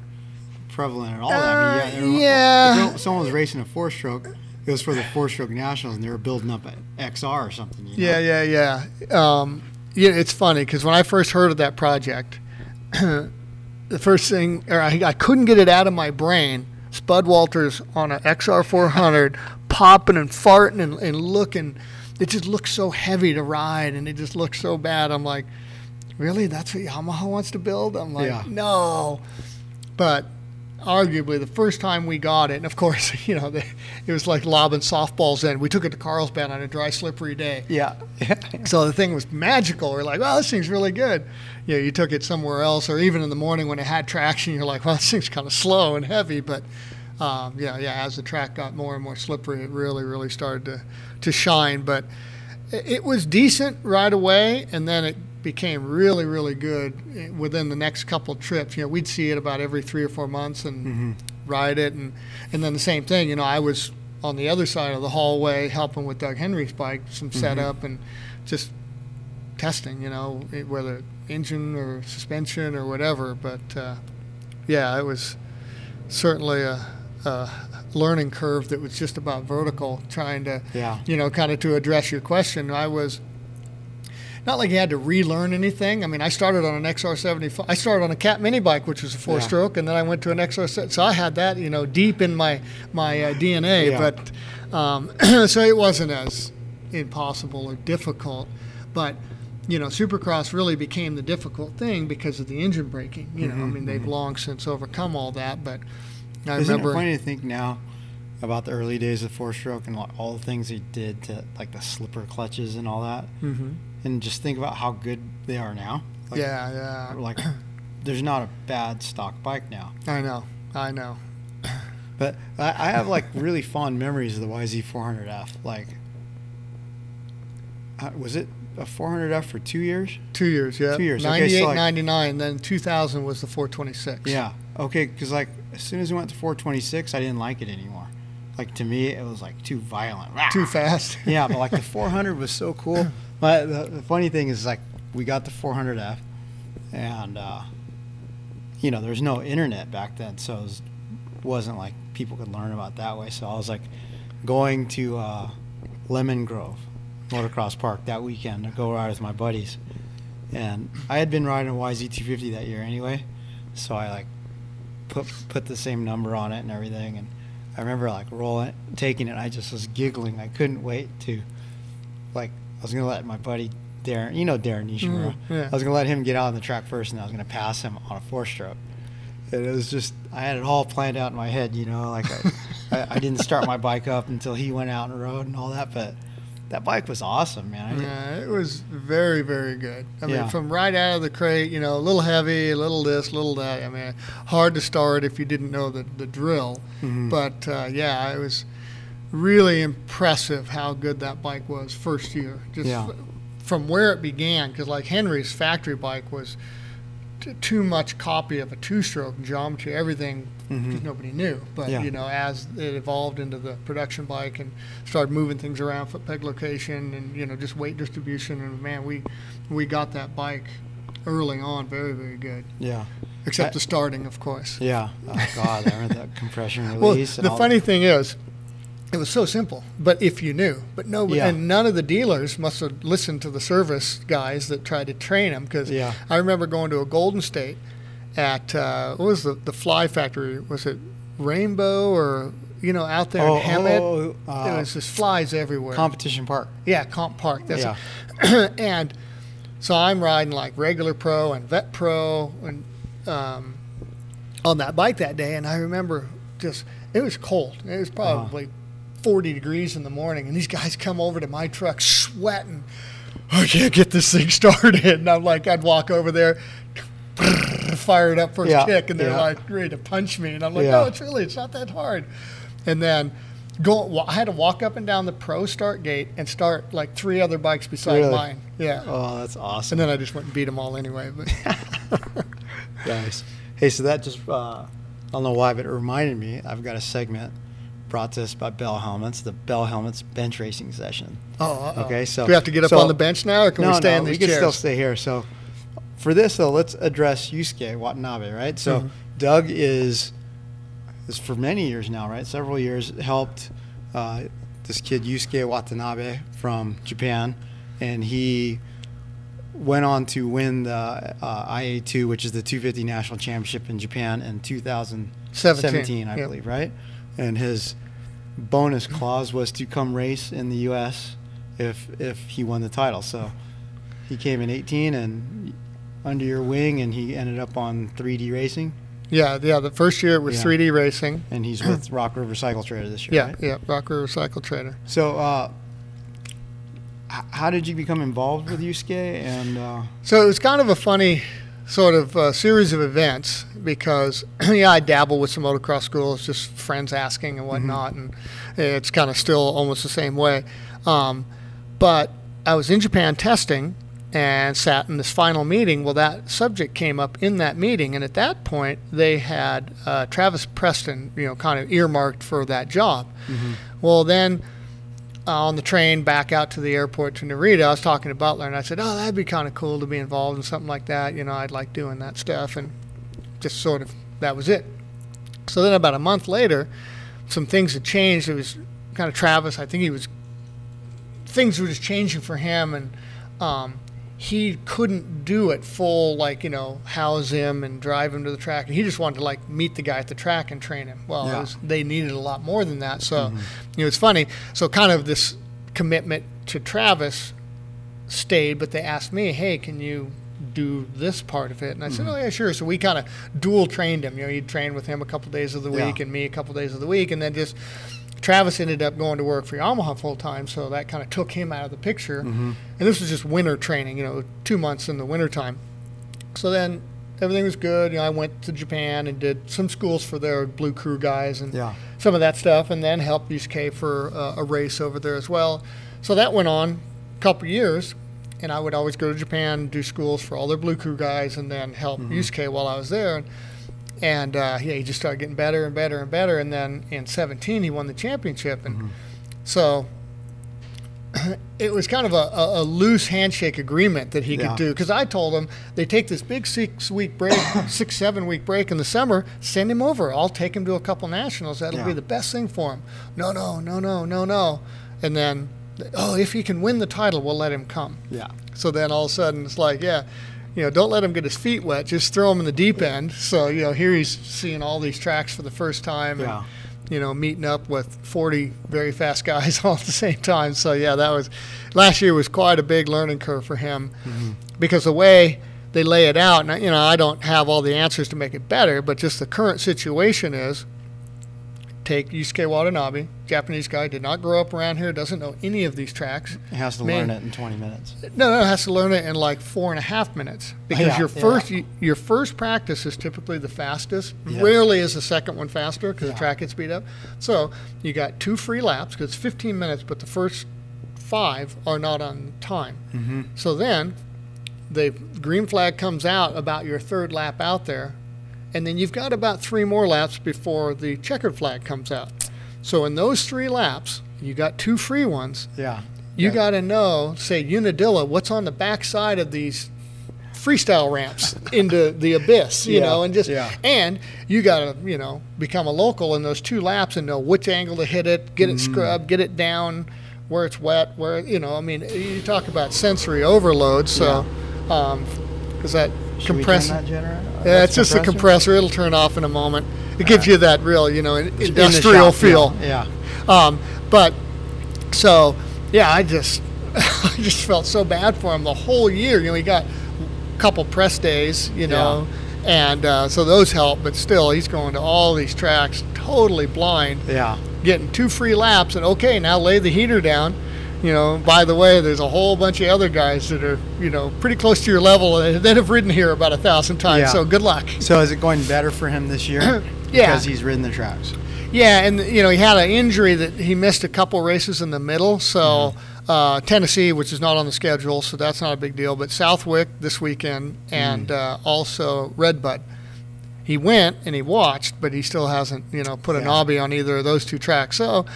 prevalent at all. I mean, yeah, Uh, yeah. If someone was racing a four-stroke, it was for the four-stroke nationals, and they were building up an XR or something. You know? Yeah, yeah, yeah. Um, yeah, it's funny because when I first heard of that project, the first thing, or I, I couldn't get it out of my brain. Spud Walters on an XR400, popping and farting and, and looking. It just looks so heavy to ride, and it just looks so bad. I'm like, really? That's what Yamaha wants to build? I'm like, Yeah. no. But arguably the first time we got it, and of course, you know, it was like lobbing softballs in. We took it to Carlsbad on a dry, slippery day. Yeah. So the thing was magical. We're like, well, this thing's really good. You know, you took it somewhere else, or even in the morning when it had traction, you're like, well, this thing's kind of slow and heavy. But um, yeah, yeah, as the track got more and more slippery, it really, really started to, to shine. But it, was decent right away, and then it became really, really good eh, within the next couple of trips. You know, we'd see it about every three or four months and ride it, and and then the same thing. You know, I was on the other side of the hallway helping with Doug Henry's bike, some setup and just testing. You know, whether engine or suspension or whatever. But uh, yeah, it was certainly a, a learning curve that was just about vertical, trying to Yeah. you know, kind of to address your question, I was not like you had to relearn anything. I mean, I started on an XR75. I started on a Cat mini bike, which was a four stroke, and then I went to an XR. So I had that, you know, deep in my my uh, DNA. Yeah. But um, so it wasn't as impossible or difficult. But you know, Supercross really became the difficult thing because of the engine braking. You know, I mean, they've long since overcome all that. But I Isn't remember. it funny to think now about the early days of four-stroke and all the things he did to like the slipper clutches and all that, Mhm. And just think about how good they are now. Like, yeah, yeah. Like, there's not a bad stock bike now. I know, I know. But I, I have like really fond memories of the YZ400F. Like, uh, was it a 400F for two years? Two years, yeah. Two years, okay, 98, so like- 99. Then 2000 was the 426. Yeah. Okay, because like as soon as we went to 426, I didn't like it anymore. Like to me, it was like too violent. Too fast. yeah, but like the 400 was so cool. But the, the funny thing is, like, we got the 400F, and uh, you know, there was no internet back then, so it was, wasn't like people could learn about that way. So I was like going to uh, Lemon Grove Motocross Park that weekend to go ride with my buddies, and I had been riding a YZ250 that year anyway, so I like put put the same number on it and everything, and I remember like rolling, taking it. I just was giggling. I couldn't wait to, like, I was gonna let my buddy Darren, you know Darren Nishimura. Mm, yeah. I was gonna let him get out on the track first, and I was gonna pass him on a four stroke. And it was just, I had it all planned out in my head, you know. Like, I, I, I didn't start my bike up until he went out and rode and all that. But that bike was awesome, man. Yeah, it was very, very good. I Yeah. mean, from right out of the crate, you know, a little heavy, a little this, a little that. I mean, hard to start if you didn't know the, the drill. Mm-hmm. But uh, yeah, it was really impressive how good that bike was first year. Just Yeah. f- from where it began, because like Henry's factory bike was t- too much copy of a two-stroke geometry, everything. 'cause Nobody knew, but Mm-hmm. Yeah. you know, as it evolved into the production bike and started moving things around, foot peg location, and you know, just weight distribution, and man, we we got that bike early on, very very good. yeah, Except I- the starting, of course. yeah. Oh God, I remember that compression Well, release. and the funny thing is, it was so simple. But if you knew, but no, Yeah. and none of the dealers must have listened to the service guys that tried to train them. Because Yeah. I remember going to a Golden State at uh, what was the the Fly Factory? Was it Rainbow or you know out there Oh, in Hemet? oh, uh, there was just flies everywhere. competition park. Yeah, Comp Park. That's Yeah. it. and so I'm riding like regular pro and vet pro and um, on that bike that day, and I remember just it was cold. It was probably 40 degrees in the morning, and these guys come over to my truck sweating. I can't get this thing started, and I'm like, I'd walk over there. Fire it up first Yeah, kick, and they're yeah. like ready to punch me, and I'm like, Yeah. no, it's really, it's not that hard. And then go, I had to walk up and down the pro start gate and start like three other bikes beside Really? mine. Yeah. Oh, that's awesome. And then I just went and beat them all anyway. But Nice. Hey, so that just, uh, I don't know why, but it reminded me, I've got a segment brought to us by Bell Helmets, the Bell Helmets bench racing session. oh, uh-oh. Okay, so. do we have to get up so- on the bench now, or can no, we stay no, in these we can still stay here. So for this, though, let's address Yusuke Watanabe, right? So Mm-hmm. Doug is, is for many years now, right? Several years, helped uh, this kid Yusuke Watanabe from Japan, and he went on to win the uh, IA2, which is the 250 National Championship in Japan in 2017, I Yep. believe, right? And his bonus clause was to come race in the U.S. if if he won the title. So he came in 18 and under your wing, and he ended up on 3D Racing, yeah, yeah. The first year it was Yeah. 3D racing. and he's with Rock River Cycle Trader this year. Yeah, right? yeah. Rock River Cycle Trader. So, uh, h- how did you become involved with Yusuke? And uh, So it was kind of a funny sort of uh, series of events because yeah, I dabble with some motocross schools, just friends asking and whatnot, and it's kind of still almost the same way. Um, but I was in Japan testing and sat in this final meeting. Well, that subject came up in that meeting, and at that point they had uh, Travis Preston, you know, kind of earmarked for that job. Well, then uh, on the train back out to the airport to Narita, I was talking to Butler, and I said, "Oh, that'd be kind of cool to be involved in something like that. You know, I'd like doing that stuff." And just sort of that was it. So then, about a month later, some things had changed. It was kind of Travis. I think he was things were just changing for him, and um, he couldn't do it full, like you know, house him and drive him to the track. And he just wanted to like meet the guy at the track and train him. Well, it Yeah. was, they needed a lot more than that. So, mm-hmm. you know, it's funny. So, kind of this commitment to Travis stayed, but they asked me, "Hey, can you do this part of it?" And I said, mm-hmm. "Oh yeah, sure." So we kind of dual trained him. You know, he'd train with him a couple days of the Yeah. week and me a couple days of the week, and then just Travis ended up going to work for Yamaha full time, so that kind of took him out of the picture. And this was just winter training, you know, two months in the winter time. So then everything was good. You know, I went to Japan and did some schools for their Blue Crew guys and Yeah. some of that stuff, and then helped UK for uh, a race over there as well. So that went on a couple years, and I would always go to Japan, do schools for all their Blue Crew guys, and then help Yusuke while I was there. And, and uh, yeah, he just started getting better and better and better. And then in 17, he won the championship, and so it was kind of a, a, loose handshake agreement that he Yeah. could do. Because I told him they take this big six week break, six seven week break in the summer, send him over. I'll take him to a couple nationals. That'll be the best thing for him. No, no, no, no, no, no. And then, oh, if he can win the title, we'll let him come. Yeah. So then all of a sudden it's like, yeah, you know, don't let him get his feet wet. Just throw him in the deep end. So you know, here he's seeing all these tracks for the first time. Yeah. And, you know, meeting up with 40 very fast guys all at the same time. So yeah, that was last year was quite a big learning curve for him mm-hmm. because the way they lay it out, and you know, I don't have all the answers to make it better, but just the current situation is take Yusuke Watanabe, Japanese guy, did not grow up around here, doesn't know any of these tracks. He has to Man. learn it in 20 minutes. No, no, has to learn it in like four and a half minutes because Yeah, your yeah. first your first practice is typically the fastest. Yes. Rarely is the second one faster because Yeah. the track gets speed up. So you got two free laps because it's 15 minutes, but the first five are not on time. Mm-hmm. So then the green flag comes out about your third lap out there, and then you've got about three more laps before the checkered flag comes out. So in those three laps, you got two free ones. Yeah. You Yeah. got to know, say, Unadilla, what's on the backside of these freestyle ramps into the abyss, you Yeah, know, and just yeah. and you got to, you know, become a local in those two laps and know which angle to hit it, get it Mm-hmm. scrubbed, get it down where it's wet, where you know, I mean, you talk about sensory overload, so um, is that Should that generator? Yeah, it's just a compressor. It'll turn off in a moment. It gives you that real, you know, In industrial shop feel. Yeah. Um, but so yeah, I just I just felt so bad for him the whole year. You know, he got a couple press days, you know, and uh, so those help. But still, he's going to all these tracks totally blind, Yeah. getting two free laps, and okay, now lay the heater down. You know, by the way, there's a whole bunch of other guys that are, you know, pretty close to your level that have ridden here about a thousand times. Yeah. So good luck. So is it going better for him this year? Yeah. Because he's ridden the tracks. Yeah, and you know he had an injury that he missed a couple races in the middle. So uh, Tennessee, which is not on the schedule, so that's not a big deal. But Southwick this weekend, and uh, also Redbud. He went and he watched, but he still hasn't you know put a Yeah. knobby on either of those two tracks. So,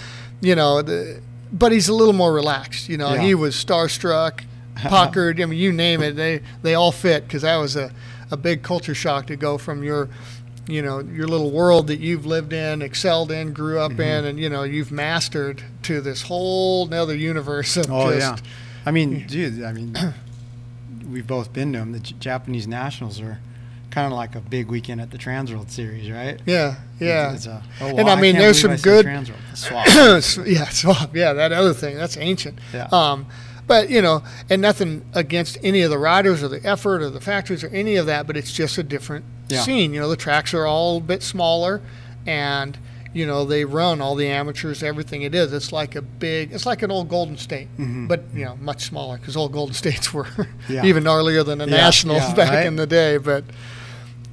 you know, the, but he's a little more relaxed. You know, Yeah. he was starstruck, puckered. I mean, you name it, they they all fit because that was a a big culture shock to go from your you know your little world that you've lived in excelled in grew Mm-hmm. up in and you know you've mastered to this whole nother universe of Oh just yeah. I mean, dude. I mean, we've both been to them. The J- Japanese nationals are kind of like a big weekend at the Transworld Series, right? yeah yeah It's, it's a, oh, And I mean, can't there's some I good- Transworld. Swap. yeah swap yeah that other thing that's ancient Yeah. um but you know and nothing against any of the riders or the effort or the factories or any of that but it's just a different Yeah. scene you know the tracks are all a bit smaller and you know they run all the amateurs everything it is it's like a big it's like an old golden state but you know much smaller because old golden states were Mm-hmm. Yeah. even gnarlier than the Yeah, nationals yeah, back right? in the day but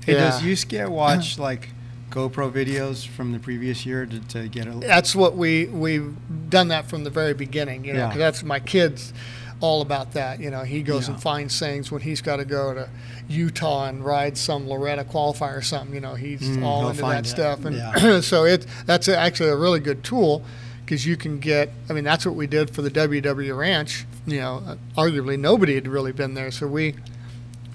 Hey, yeah. does Yusuke watch like GoPro videos from the previous year to, to get a? that's what we we've done that from the very beginning. You know, Yeah. that's my kids all about that. You know, he goes Yeah. and finds things when he's got to go to Utah and ride some Loretta qualifier or something. You know, he's Mm, all into that it. stuff, and Yeah. so it that's actually a really good tool because you can get. I mean, that's what we did for the WW Ranch. You know, arguably nobody had really been there, so we.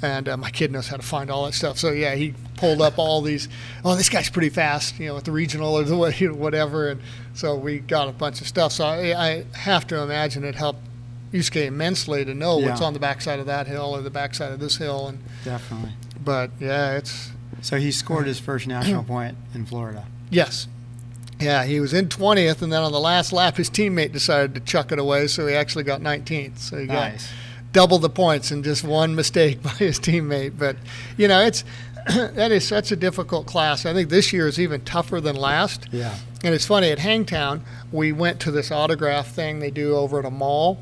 And uh, my kid knows how to find all that stuff. So yeah, he pulled up all these. Oh, this guy's pretty fast, you know, at the regional or the what- you know, whatever. And so we got a bunch of stuff. So I, I have to imagine it helped Yusuke immensely to know what's on the backside of that hill or the backside of this hill. And Definitely. but yeah, it's So he scored his first national point in Florida. yes, yeah. He was in twentieth, and then on the last lap, his teammate decided to chuck it away, so he actually got nineteenth. So he got Nice. Double the points in just one mistake by his teammate. But you know, it's that is such a difficult class. I think this year is even tougher than last. Yeah. And it's funny at Hangtown, we went to this autograph thing they do over at a mall,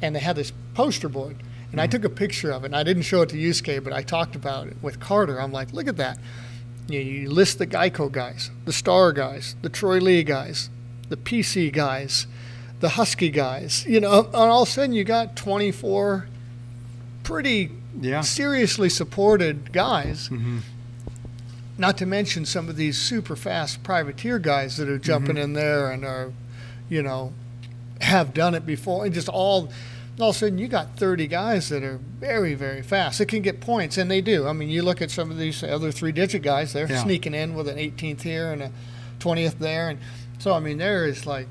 and they had this poster board. And I mm-hmm. took a picture of it, and I didn't show it to Yusuke, but I talked about it with Carter. I'm like, look at that. you, you list the Geico guys, the Star guys, the Troy Lee guys, the PC guys, the Husky guys. You know, and all of a sudden you got 24 pretty Yeah. seriously supported guys. Mm-hmm. Not to mention some of these super fast privateer guys that are jumping mm-hmm. in there and are, you know, have done it before. And just all, all of a sudden, you got 30 guys that are very, very fast. It can get points, and they do. I mean, you look at some of these other three digit guys, they're Yeah. sneaking in with an 18th here and a 20th there. And so, I mean, there is like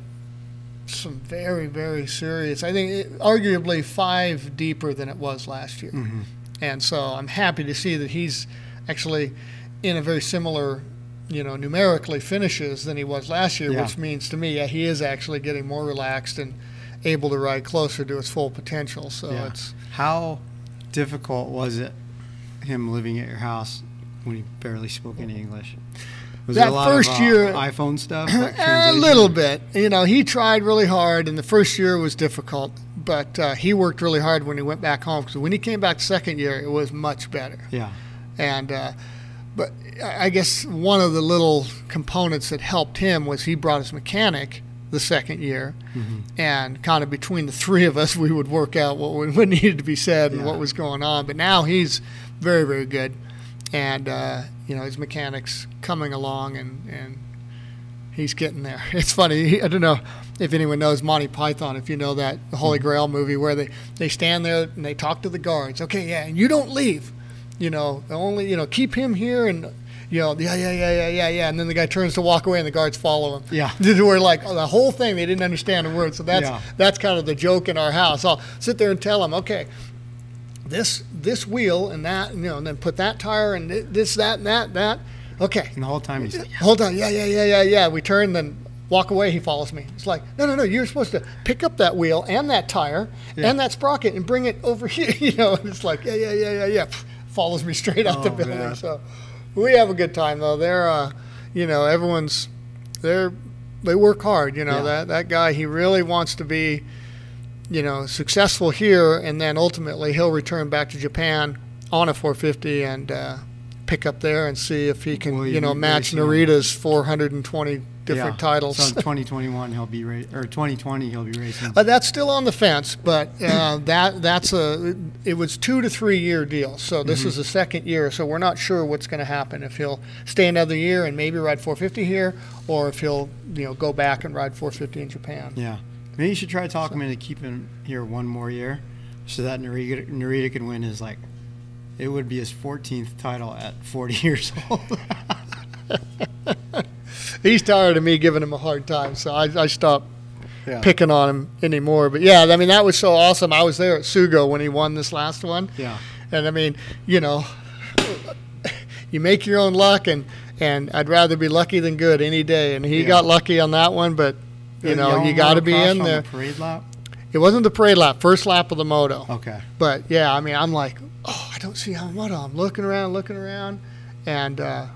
some very, very serious, I think, it, arguably five deeper than it was last year. Mm-hmm. And so I'm happy to see that he's actually in a very similar, you know, numerically finishes than he was last year, Yeah. which means to me, yeah, he is actually getting more relaxed and able to ride closer to his full potential. So Yeah. it's How difficult was it him living at your house when he barely spoke any English? Was That a lot first of, uh, year- iPhone stuff? Like a little bit. You know, he tried really hard, and the first year was difficult. But uh, he worked really hard when he went back home. Because when he came back second year, it was much better. Yeah. And uh, but I guess one of the little components that helped him was he brought his mechanic the second year, and kind of between the three of us, we would work out what, would- what needed to be said and what was going on. But now he's very very good, and uh, you know his mechanics coming along and and he's getting there. It's funny. He, I don't know if anyone knows Monty Python. If you know that the Holy hmm. Grail movie where they they stand there and they talk to the guards. Okay, yeah, and you don't leave. You know, the only you know keep him here and. You know, yeah, yeah, yeah, yeah, yeah, yeah, and then the guy turns to walk away, and the guards follow him. Yeah. we're like oh, the whole thing. They didn't understand a word, so that's Yeah. that's kind of the joke in our house. I'll sit there and tell them, okay, this this wheel and that, you know, and then put that tire and this, that, and that, that. Okay, And the whole time he's like, hold on, yeah, yeah, yeah, yeah, yeah. We turn, then walk away. He follows me. It's like, no, no, no. You're supposed to pick up that wheel and that tire Yeah. and that sprocket and bring it over here. You know, and it's like, yeah, yeah, yeah, yeah, yeah. Follows me straight out the Oh, building. man. So we have a good time though. They're, uh, you know, everyone's, they're, they work hard. You know, Yeah. that that guy, he really wants to be, you know, successful here, and then ultimately he'll return back to Japan on a 450 and. Uh, pick up there and see if he can, you know, match? Narita's 420 different yeah. titles. So in 2021 he'll be ra- or 2020 he'll be racing. Uh, that's still on the fence, but uh, that that's a it was two to three year deal. So this is the second year, so we're not sure what's going to happen if he'll stay another year and maybe ride 450 here, or if he'll you know go back and ride 450 in Japan. yeah. Maybe you should try to talk him into keeping him here one more year, so that Narita, Narita can win his like. It would be his 14th title at 40 years old. He's tired of me giving him a hard time, so I, I stopped yeah. picking on him anymore. But yeah, I mean that was so awesome. I was there at Sugo when he won this last one. Yeah. And I mean, you know, you make your own luck, and and I'd rather be lucky than good any day. And he Yeah. got lucky on that one, but you know, Y'all got to be in there. The parade lap. It wasn't the parade lap, first lap of the moto. Okay. But yeah, I mean, I'm like, oh, I don't see how moto. I'm looking around, looking around, and uh,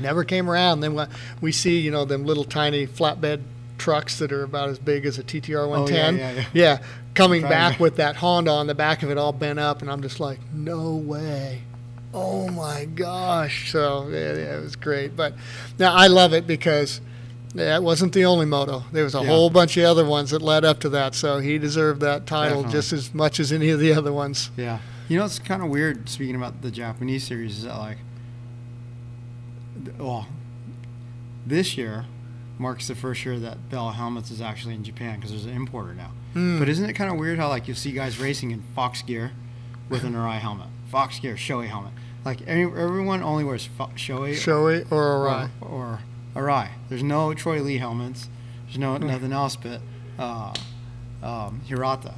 never came around. Then we see, you know, them little tiny flatbed trucks that are about as big as a TTR 110. Oh, yeah, yeah. coming Driving back back. with that Honda on the back of it all bent up, and I'm just like, no way. Oh my gosh! So yeah, yeah, it was great. But now I love it because that wasn't the only moto. There was a Yeah. whole bunch of other ones that led up to that. So he deserved that title Definitely. just as much as any of the other ones. Yeah. You know, it's kind of weird speaking about the Japanese series is that, like, well, this year marks the first year that Bell Helmets is actually in Japan because there's an importer now. Hmm. But isn't it kind of weird how, like, you'll see guys racing in Fox gear with an Arai helmet? Fox gear, Shoei helmet. Like, every, everyone only wears fo- Shoei Shoei or or, Arai. or Arai. There's no Troy Lee helmets. There's no nothing else but uh, um, Hirata.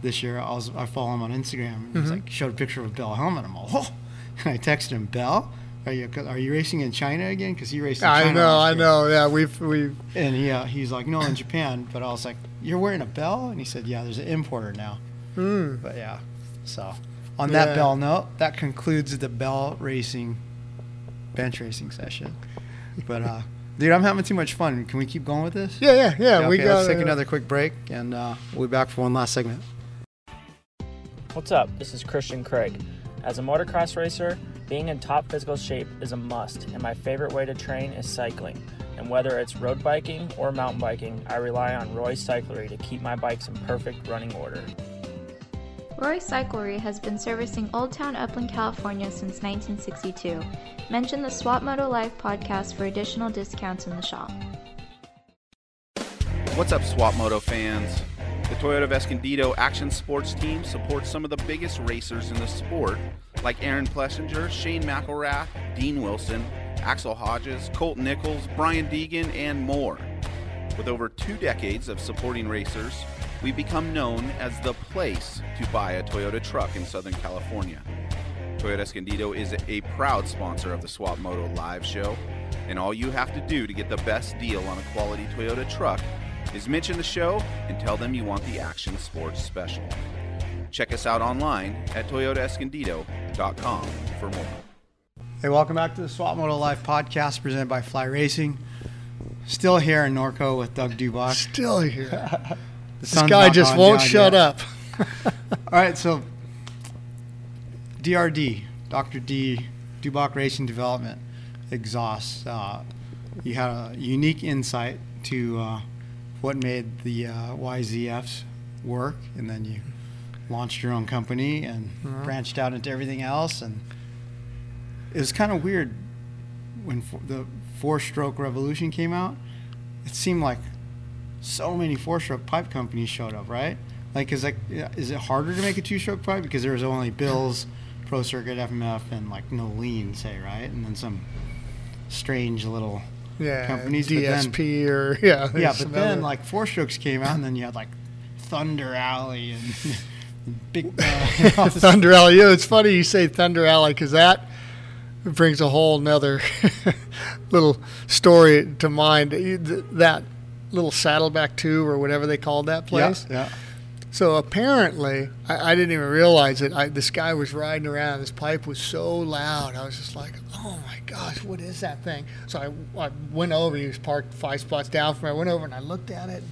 This year, I was I follow him on Instagram. And Mm-hmm. He's like showed a picture of a Bell helmet. I'm all, oh. And I texted him, Bell, are you are you racing in China again? Because he raced. In I know, I know. Yeah, we've we've And he uh, he's like, no, in Japan. But I was like, you're wearing a Bell? And he said, yeah, there's an importer now. mm, But yeah, so on Yeah. that Bell note, that concludes the Bell Racing bench racing session. But uh, dude, I'm having too much fun. Can we keep going with this? yeah, yeah, yeah. Okay, we got let's take another quick break, and uh, we'll be back for one last segment. What's up? This is Christian Craig. As a motocross racer, Being in top physical shape is a must, and my favorite way to train is cycling. And whether it's road biking or mountain biking, I rely on Roy Cyclery to keep my bikes in perfect running order. Roy Cyclery has been servicing Old Town Upland, California since 1962. Mention the Swap Moto Live podcast for additional discounts in the shop. What's up, Swap Moto fans? The Toyota of Escondido Action Sports team supports some of the biggest racers in the sport, like Aaron Plessinger, Shane McElrath, Dean Wilson, Axel Hodges, Colt Nichols, Brian Deegan, and more. With over two decades of supporting racers, we've become known as the place to buy a Toyota truck in Southern California. Toyota Escondido is a proud sponsor of the Swap Moto live show, and all you have to do to get the best deal on a quality Toyota truck is mention the show and tell them you want the Action Sports Special. Check us out online at toyotaescondido.com for more. Hey, welcome back to the Swap Moto Live podcast presented by Fly Racing. Still here in Norco with Doug Dubach. Still here. The this guy just won't shut yet. up. All right, so DRD, Dr. D, Dubach Racing Development, exhaust. Uh, you had a unique insight to uh, what made the uh, YZFs work, and then you launched your own company and Mhm. branched out into everything else. And it was kind of weird when f- the four-stroke revolution came out. It seemed like so many four-stroke pipe companies showed up, right? Like, is like, is it harder to make a two-stroke pipe because there was only Bills, Pro Circuit, FMF, and like no lean, say, right? And then some strange little Yeah, companies. but then- DSP or yeah, yeah, but then other- like four strokes came out, and then you had like Thunder Alley and big uh, Thunder Alley. Yeah, it's funny you say Thunder Alley because that brings a whole nother little story to mind. That little Saddleback Two or whatever they called that place. Yeah, So apparently, I, I didn't even realize it. I, this guy was riding around. His pipe was so loud. I was just like, "Oh my gosh, what is that thing?" So I, I went over. He was parked five spots down from me. I went over and I looked at it.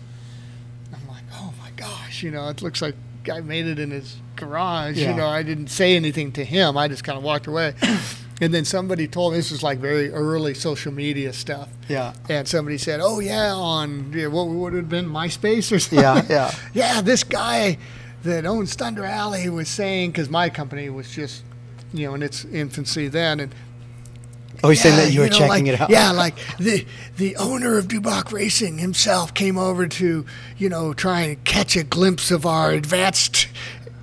I'm like, "Oh my gosh!" You know, it looks like guy made it in his garage. Yeah. You know, I didn't say anything to him. I just kind of walked away. And then somebody told me this was like very early social media stuff. yeah, And somebody said, "Oh yeah, on yeah, what would have been MySpace or something?" Yeah, yeah. yeah. This guy that owns Thunder Alley was saying because my company was just, you know, in its infancy then, and Oh, he's saying that you were know, checking like- it out. Yeah, like the the owner of Dubach Racing himself came over to, you know, try and catch a glimpse of our advanced,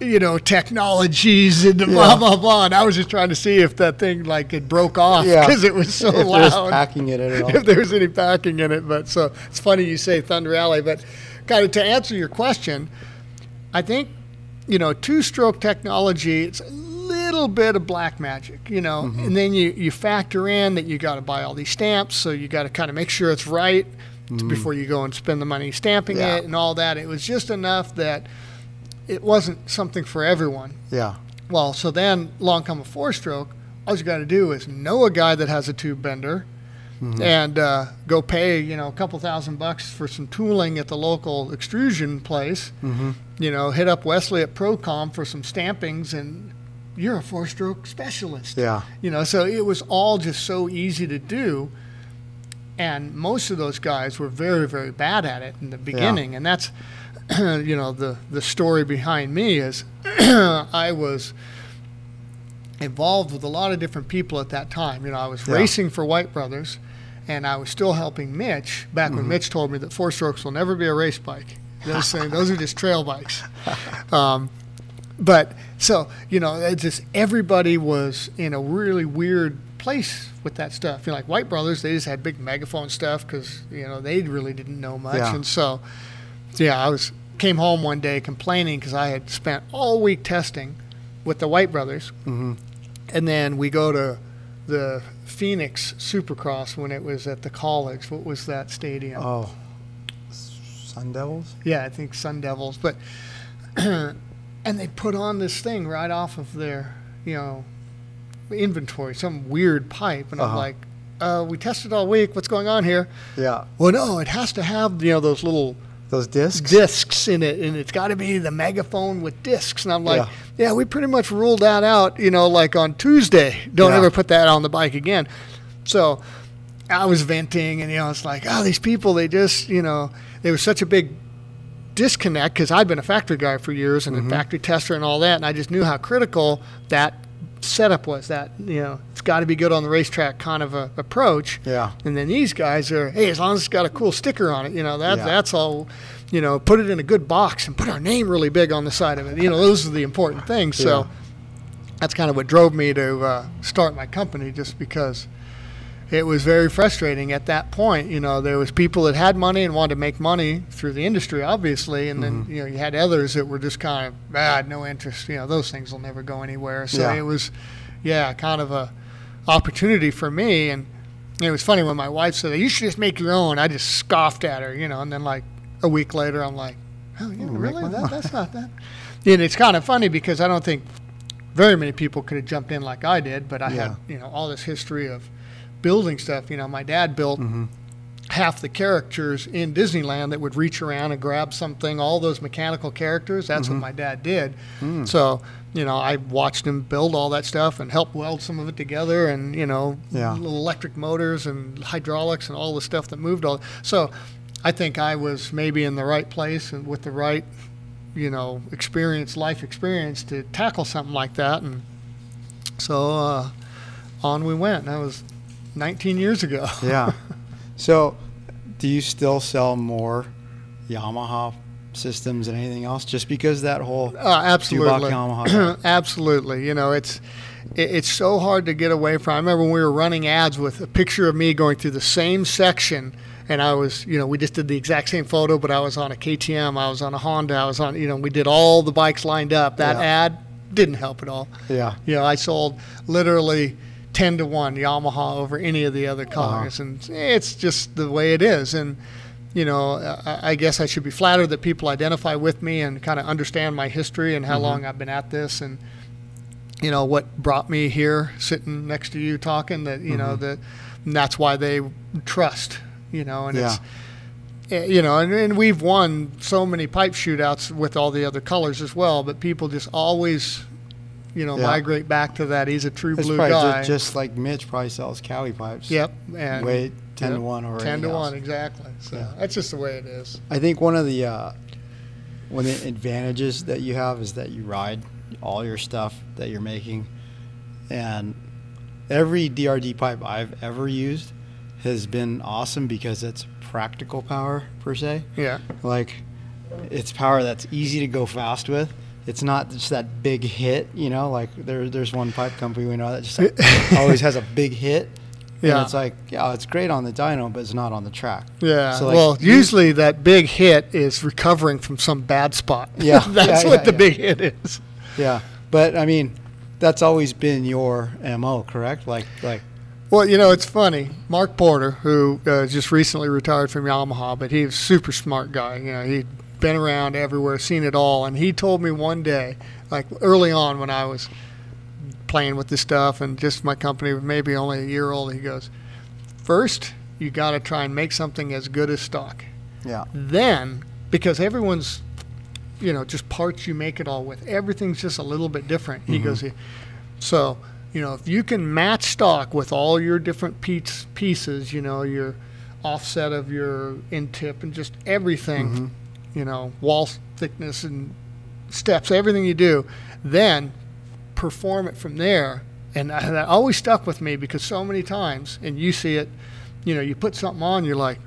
you know, technologies and blah Yeah. blah blah. And I was just trying to see if that thing like it broke off Yeah. because it was so If there loud. packing in it at all. if there was any packing in it, but so it's funny you say Thunder Alley, but kind of to answer your question, I think you know two-stroke technology. It's a little bit of black magic, you know, Mm-hmm. and then you you factor in that you got to buy all these stamps, so you got to kind of make sure it's right before you go and spend the money stamping Mm-hmm. Yeah. it and all that. It was just enough that it wasn't something for everyone. yeah, Well, so then long come a four-stroke. All you got to do is know a guy that has a tube bender, and uh, go pay you know a couple thousand bucks for some tooling at the local extrusion place. You know, hit up Wesley at Procom for some stampings, and you're a four-stroke specialist. yeah, You know, so it was all just so easy to do. And most of those guys were very, very bad at it in the beginning. And that's, you know, the, the story behind me is I was involved with a lot of different people at that time. You know, I was Yeah. racing for White Brothers and I was still helping Mitch back Mm-hmm. when Mitch told me that four strokes will never be a race bike. Those, saying, those are just trail bikes. Um, but so you know, it's just everybody was in a really weird place with that stuff. You know, like White Brothers, they just had big megaphone stuff because you know they really didn't know much, Yeah. and so yeah, I was came home one day complaining because I had spent all week testing with the White Brothers, Mhm. and then we go to the Phoenix Supercross when it was at the college. What was that stadium? oh, Sun Devils. Yeah, I think Sun Devils. But and they put on this thing right off of their, you know, inventory, some weird pipe, and I'm Uh-huh. like, uh, we tested all week. What's going on here? Yeah, Well, no, it has to have you know those little those discs. discs in it, and it's got to be the megaphone with discs. And I'm like, Yeah. yeah, we pretty much ruled that out. You know, like on Tuesday, don't Yeah. ever put that on the bike again. So I was venting, and you know, it's like, oh, these people, they just, you know, there was such a big disconnect because I'd been a factory guy for years and Mm-hmm. a factory tester and all that, and I just knew how critical that setup was. That you know, it's got to be good on the racetrack kind of a approach. Yeah. And then these guys are, hey, as long as it's got a cool sticker on it, you know, that Yeah. that's all. You know, put it in a good box and put our name really big on the side of it. You know, those are the important things. So Yeah. that's kind of what drove me to uh, start my company, just because it was very frustrating at that point. You know, there was people that had money and wanted to make money through the industry, obviously, and then you know you had others that were just kind of ah, no interest. You know, those things will never go anywhere. So Yeah. it was, yeah, kind of a opportunity for me. And it was funny when my wife said, "You should just make your own." I just scoffed at her, you know, and then like a week later, I'm like, "Oh, yeah, really? That, that's not that." And it's kind of funny because I don't think very many people could have jumped in like I did, but I Yeah. had you know all this history of building stuff. You know, my dad built mm-hmm. half the characters in Disneyland that would reach around and grab something. All those mechanical characters. That's what mm-hmm. my dad did. Mm. So you know, I watched him build all that stuff and help weld some of it together, and you know, Yeah. little electric motors and hydraulics and all the stuff that moved all. So I think I was maybe in the right place and with the right you know, experience, life experience to tackle something like that. And so uh, on we went. That was 19 years ago. Yeah. So, do you still sell more Yamaha systems than anything else? Just because that whole Uh, absolutely. Yamaha. absolutely. You know, it's it, it's so hard to get away from. I remember when we were running ads with a picture of me going through the same section. And I was, you know, we just did the exact same photo, but I was on a KTM, I was on a Honda, I was on, you know, we did all the bikes lined up. That Yeah. ad didn't help at all. yeah. You know, I sold literally 10 to 1 Yamaha over any of the other Uh-huh. cars. And it's just the way it is. And, you know, I, I guess I should be flattered that people identify with me and kind of understand my history and how Mm-hmm. long I've been at this and, you know, what brought me here sitting next to you talking that, you know, that that's why they trust, you know, and Mm-hmm. Yeah. it's, eh, you know, and, and we've won so many pipe shootouts with all the other colors as well, but people just always, you know, Yeah. migrate back to that. He's a true It's blue guy. ju- just like Mitch probably sells Kawi pipes. yep, and Way 10 to yep, 1 over ten to else. one exactly. So Yeah. that's just the way it is. I think one of the uh, one of the advantages that you have is that you ride all your stuff that you're making, and every DRD pipe I've ever used has been awesome because it's practical power per se. Yeah, Like it's power that's easy to go fast with. It's not just that big hit, you know. Like there, there's one pipe company we know that just like, always has a big hit. Yeah. And it's like, yeah, it's great on the dyno, but it's not on the track. yeah. So, like, well, you- usually that big hit is recovering from some bad spot. Yeah, that's yeah, what yeah, the yeah. big hit is. Yeah, but I mean, that's always been your mo, correct? Like, like, Well, you know, it's funny. Mark Porter, who uh, just recently retired from Yamaha, but he's a super smart guy. You know, he'd been around everywhere, seen it all, and he told me one day, like early on when I was playing with this stuff and just my company was maybe only a year old, he goes, first you got to try and make something as good as stock. yeah, Then, because everyone's, you know, just parts you make it all with, everything's just a little bit different. He mm-hmm. goes, so, you know, if you can match stock with all your different piece, pieces, you know, your offset of your end tip and just everything, mm-hmm. You know, wall thickness and steps, everything you do, then perform it from there. And that always stuck with me because so many times, and you see it, you know, you put something on, you're like,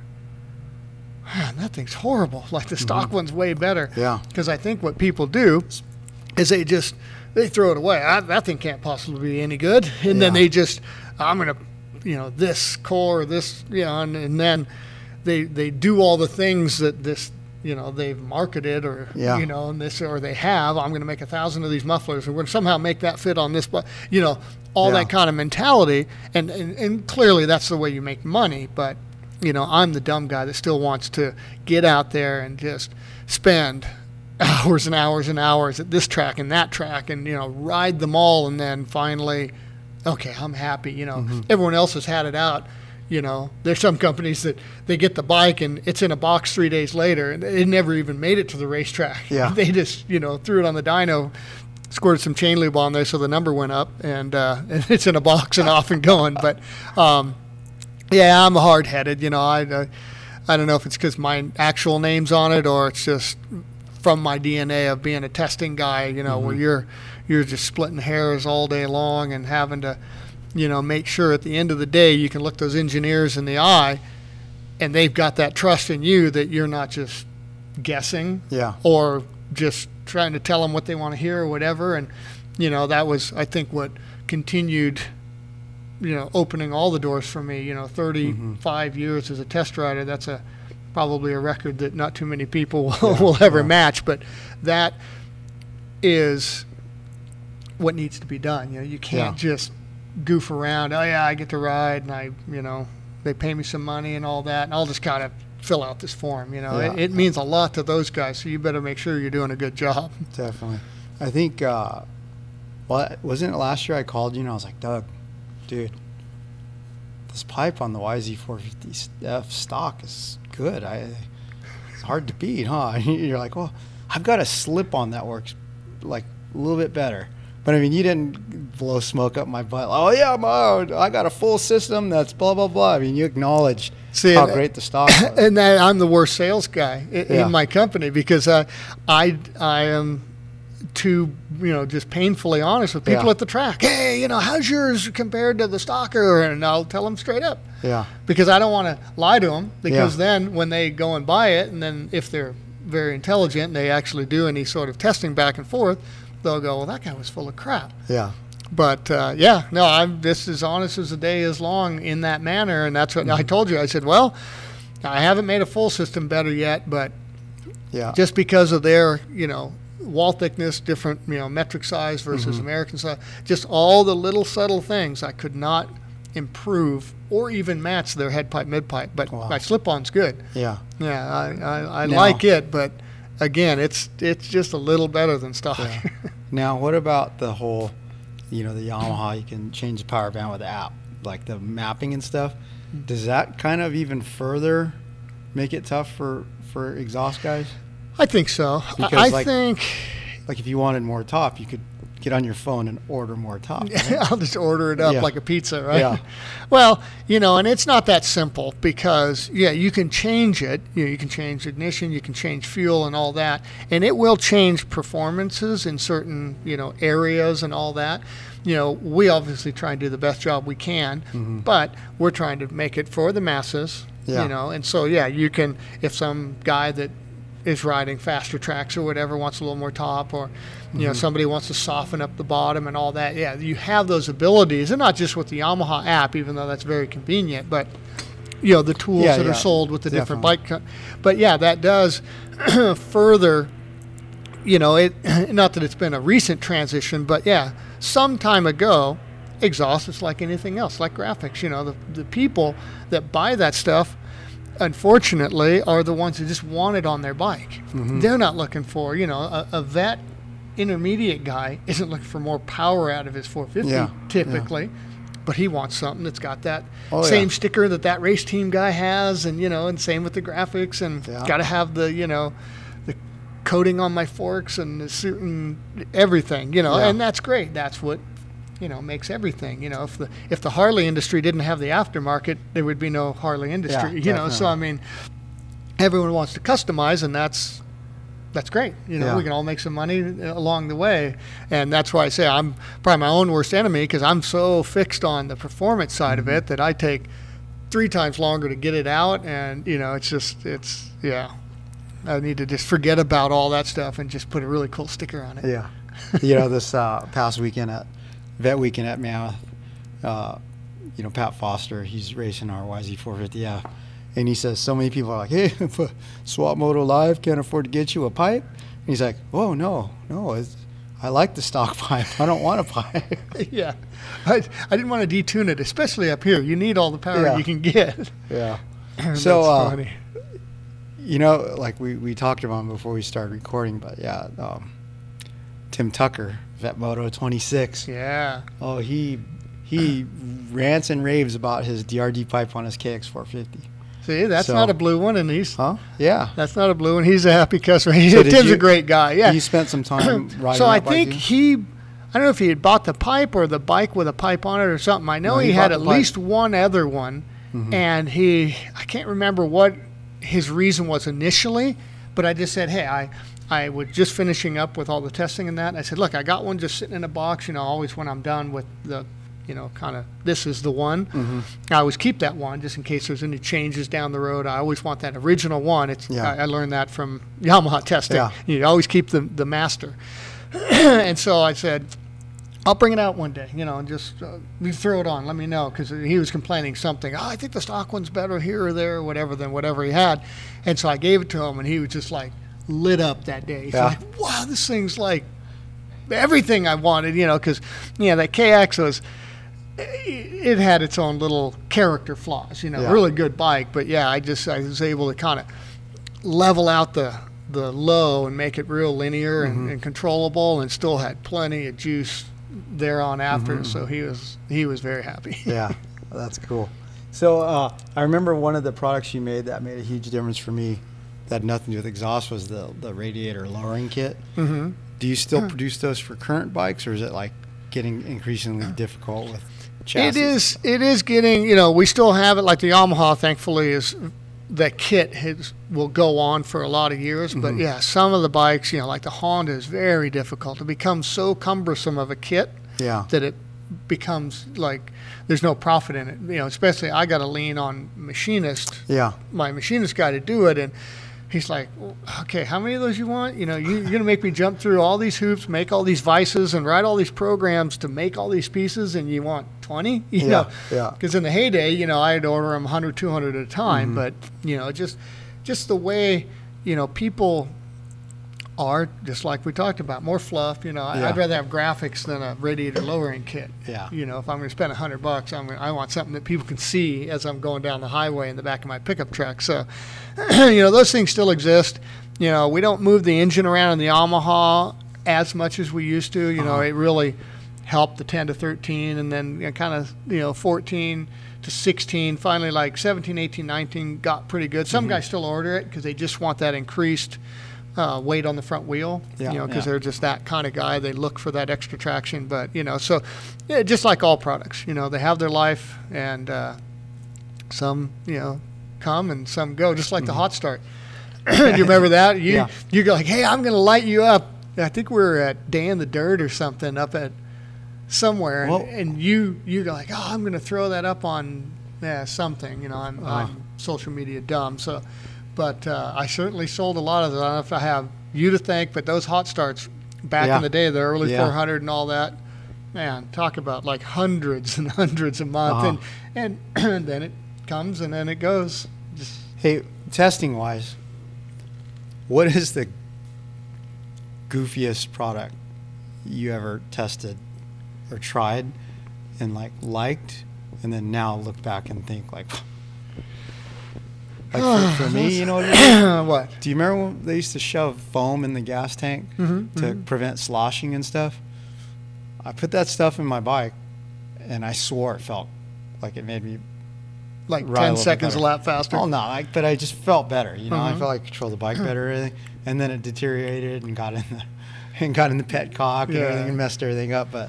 man, that thing's horrible. Like the stock mm-hmm. one's way better. Yeah. Because I think what people do is they just they throw it away. I, that thing can't possibly be any good, and then they just I'm gonna, you know, this core, this, you know, and, and then they they do all the things that this. You know they've marketed, or Yeah. you know, and this, or they have. I'm going to make a thousand of these mufflers, and we're going to somehow make that fit on this. But you know, all Yeah. that kind of mentality, and, and and clearly that's the way you make money. But you know, I'm the dumb guy that still wants to get out there and just spend hours and hours and hours at this track and that track and, you know, ride them all and then finally, okay, I'm happy. You know, Mm-hmm. everyone else has had it out. You know, there's some companies that they get the bike and it's in a box three days later and it never even made it to the racetrack. Yeah. They just, you know, threw it on the dyno squirted some chain lube on there, so the number went up, and, uh, and it's in a box and off and going. But um, yeah, I'm hard headed. You know, I, I I don't know if it's because my actual name's on it or it's just from my DNA of being a testing guy. You know, Mm-hmm. where you're you're just splitting hairs all day long and having to, you know, make sure at the end of the day you can look those engineers in the eye, and they've got that trust in you that you're not just guessing Yeah. or just trying to tell them what they want to hear or whatever. And you know, that was I think what continued you know, opening all the doors for me. You know, 35 mm-hmm. years as a test rider. That's a probably a record that not too many people will, will ever match. But that is what needs to be done. You know, you can't Yeah. just goof around. Oh yeah, I get to ride, and I, you know, they pay me some money and all that, and I'll just kind of fill out this form. You know, Yeah. it, it means a lot to those guys. So you better make sure you're doing a good job. Definitely. I think, uh, well, wasn't it last year I called you and I was like, Doug, dude, this pipe on the YZ450F stock is good. I, it's hard to beat, huh? And you're like, well, I've got a slip on that works like a little bit better. But I mean, you didn't blow smoke up my butt. Oh yeah, my, I got a full system that's blah blah blah. I mean, you acknowledged See, how and- great the stock was. and that I'm the worst sales guy in, Yeah. in my company because uh, I I am too you know just painfully honest with people Yeah. at the track. Hey, you know how's yours compared to the stalker? And I'll tell them straight up yeah, because I don't want to lie to them because Yeah. then when they go and buy it and then if they're very intelligent and they actually do any sort of testing back and forth, they'll go, well that guy was full of crap. yeah, But uh, yeah, no, I'm this as honest as the day is long in that manner, and that's what I told you. I said, well, I haven't made a full system better yet, but yeah. just because of their, you know, wall thickness, different, you know, metric size versus Mm-hmm. American size, just all the little subtle things I could not improve or even match their head pipe, mid pipe. But Wow. my slip on's good. yeah. Yeah, I, I, I like it, but again, it's it's just a little better than stock. Yeah. Now, what about the whole, you know, the Yamaha? You can change the power band with the app, like the mapping and stuff. Mm-hmm. Does that kind of even further make it tough for for exhaust guys? I think so. I- Because, I like- think. Like, if you wanted more top, you could get on your phone and order more top. right? I'll just order it up Yeah. like a pizza, right? Yeah. Well, you know, and it's not that simple because yeah, you can change it. You, know, you can change ignition, you can change fuel, and all that, and it will change performances in certain you know areas and all that. You know, we obviously try and do the best job we can, mm-hmm. but we're trying to make it for the masses. Yeah. You know, and so yeah, you can if some guy that is riding faster tracks or whatever wants a little more top or you know mm-hmm. somebody wants to soften up the bottom and all that. Yeah you have those abilities and not just with the yamaha app even though that's very convenient but you know the tools Yeah, that yeah, are sold with the different bike co- but yeah that does further you know it not that it's been a recent transition but yeah some time ago exhaust is like anything else like graphics you know the, the people that buy that stuff unfortunately are the ones who just want it on their bike Mm-hmm. they're not looking for you know a, a vet intermediate guy isn't looking for more power out of his 450 Yeah, typically but he wants something that's got that Oh, yeah. same sticker that that race team guy has and you know and same with the graphics and Yeah. got to have the you know the coating on my forks and the suit and everything you know Yeah. and that's great that's what you know makes everything you know if the if the harley industry didn't have the aftermarket there would be no harley industry you know so i mean everyone wants to customize and that's that's great. You know, Yeah. we can all make some money along the way, and that's why I say I'm probably my own worst enemy because I'm so fixed on the performance side Mm-hmm. of it that I take three times longer to get it out, and you know, it's just it's yeah. I need to just forget about all that stuff and just put a really cool sticker on it. Yeah. you know, this uh, past weekend at Vet Weekend at Mammoth, uh, you know, Pat Foster, he's racing our YZ450F. And he says, so many people are like, hey, Swap Moto Live can't afford to get you a pipe. And he's like, oh, no, no, it's, I like the stock pipe. I don't want a pipe. yeah, I, I didn't want to detune it, especially up here. You need all the power Yeah. you can get. yeah. So, uh, funny. you know, like we, we talked about before we started recording, but yeah, um, Tim Tucker, Vet Moto 26. yeah, Oh, he he rants and raves about his DRD pipe on his KX450. See, that's So- not a blue one, and he's Huh? Yeah. that's not a blue one. He's a happy customer. He, So Tim's you- a great guy. Yeah, You spent some time riding. so I think he, I don't know if he had bought the pipe or the bike with a pipe on it or something. I know No, he, he had at pipe. least one other one, mm-hmm. and he, I can't remember what his reason was initially, but I just said, hey, I. I was just finishing up with all the testing and that. And I said, look, I got one just sitting in a box. You know, always when I'm done with the, you know, kind of this is the one. I always keep that one just in case there's any changes down the road. I always want that original one. It's Yeah. I, I learned that from Yamaha testing. Yeah. You always keep the the master. and so I said, I'll bring it out one day, you know, and just uh, you throw it on. Let me know because he was complaining something. Oh, I think the stock one's better here or there or whatever than whatever he had. And so I gave it to him, and he was just like lit up that day. Yeah. like, wow, this thing's like everything I wanted, you know, because yeah, that KX was it had its own little character flaws, you know, Yeah. really good bike, but yeah, I just I was able to kind of level out the the low and make it real linear Mm-hmm. and, and controllable, and still had plenty of juice there on after. So he was he was very happy. Mm-hmm. yeah, that's cool. So uh, I remember one of the products you made that made a huge difference for me. That had nothing to do with exhaust was the the radiator lowering kit. hmm Do you still produce those for current bikes, or is it like getting increasingly difficult with chassis? It is. It is getting. You know, we still have it. Like the Yamaha, thankfully, is that kit has, will go on for a lot of years. But Mm-hmm. yeah, some of the bikes, you know, like the Honda, is very difficult. It becomes so cumbersome of a kit Yeah. that it becomes like there's no profit in it. You know, especially I got to lean on machinist Yeah. my machinist guy to do it and he's like okay how many of those you want you know you, you're going to make me jump through all these hoops make all these vices and write all these programs to make all these pieces and you want 20 you Yeah, know yeah. because in the heyday you know i'd order them 100 200 at a time Mm-hmm. but you know just just the way you know people are just like we talked about more fluff you know Yeah. i'd rather have graphics than a radiator lowering kit Yeah. you know if i'm going to spend a 100 bucks i'm gonna, i want something that people can see as i'm going down the highway in the back of my pickup truck so you know those things still exist you know we don't move the engine around in the yamaha as much as we used to you know Uh-huh. it really helped the 10 to 13 and then you know, kind of you know 14 to 16 finally like 17 18 19 got pretty good Mm-hmm. some guys still order it because they just want that increased uh, weight on the front wheel Yeah, you know because yeah. they're just that kind of guy they look for that extra traction but you know so yeah, just like all products you know they have their life and uh, some you know come and some go just like the hot start do you remember that you Mm-hmm. Yeah. you go like hey i'm gonna light you up i think we were at day in the dirt or something up at somewhere and, Well- and you you go like oh i'm gonna throw that up on yeah, something you know i'm, Uh-huh. I'm social media dumb so but uh, i certainly sold a lot of them i don't know if i have you to thank but those hot starts back Yeah. in the day the early Yeah. 400 and all that man talk about like hundreds and hundreds a month Uh-huh. and and then it comes and then it goes just Hey, testing wise, what is the goofiest product you ever tested or tried and like liked, and then now look back and think like, like for, for me, you know what what Do you remember when they used to shove foam in the gas tank Mhm, to prevent sloshing and stuff? I put that stuff in my bike, and I swore it felt like it made me like ride 10 little bit seconds a lap faster Oh no, I, but I just felt better. You know, I Mhm. felt like I controlled the bike better, and. And then it deteriorated and got in the and got in the pet cock and everything and messed everything up. But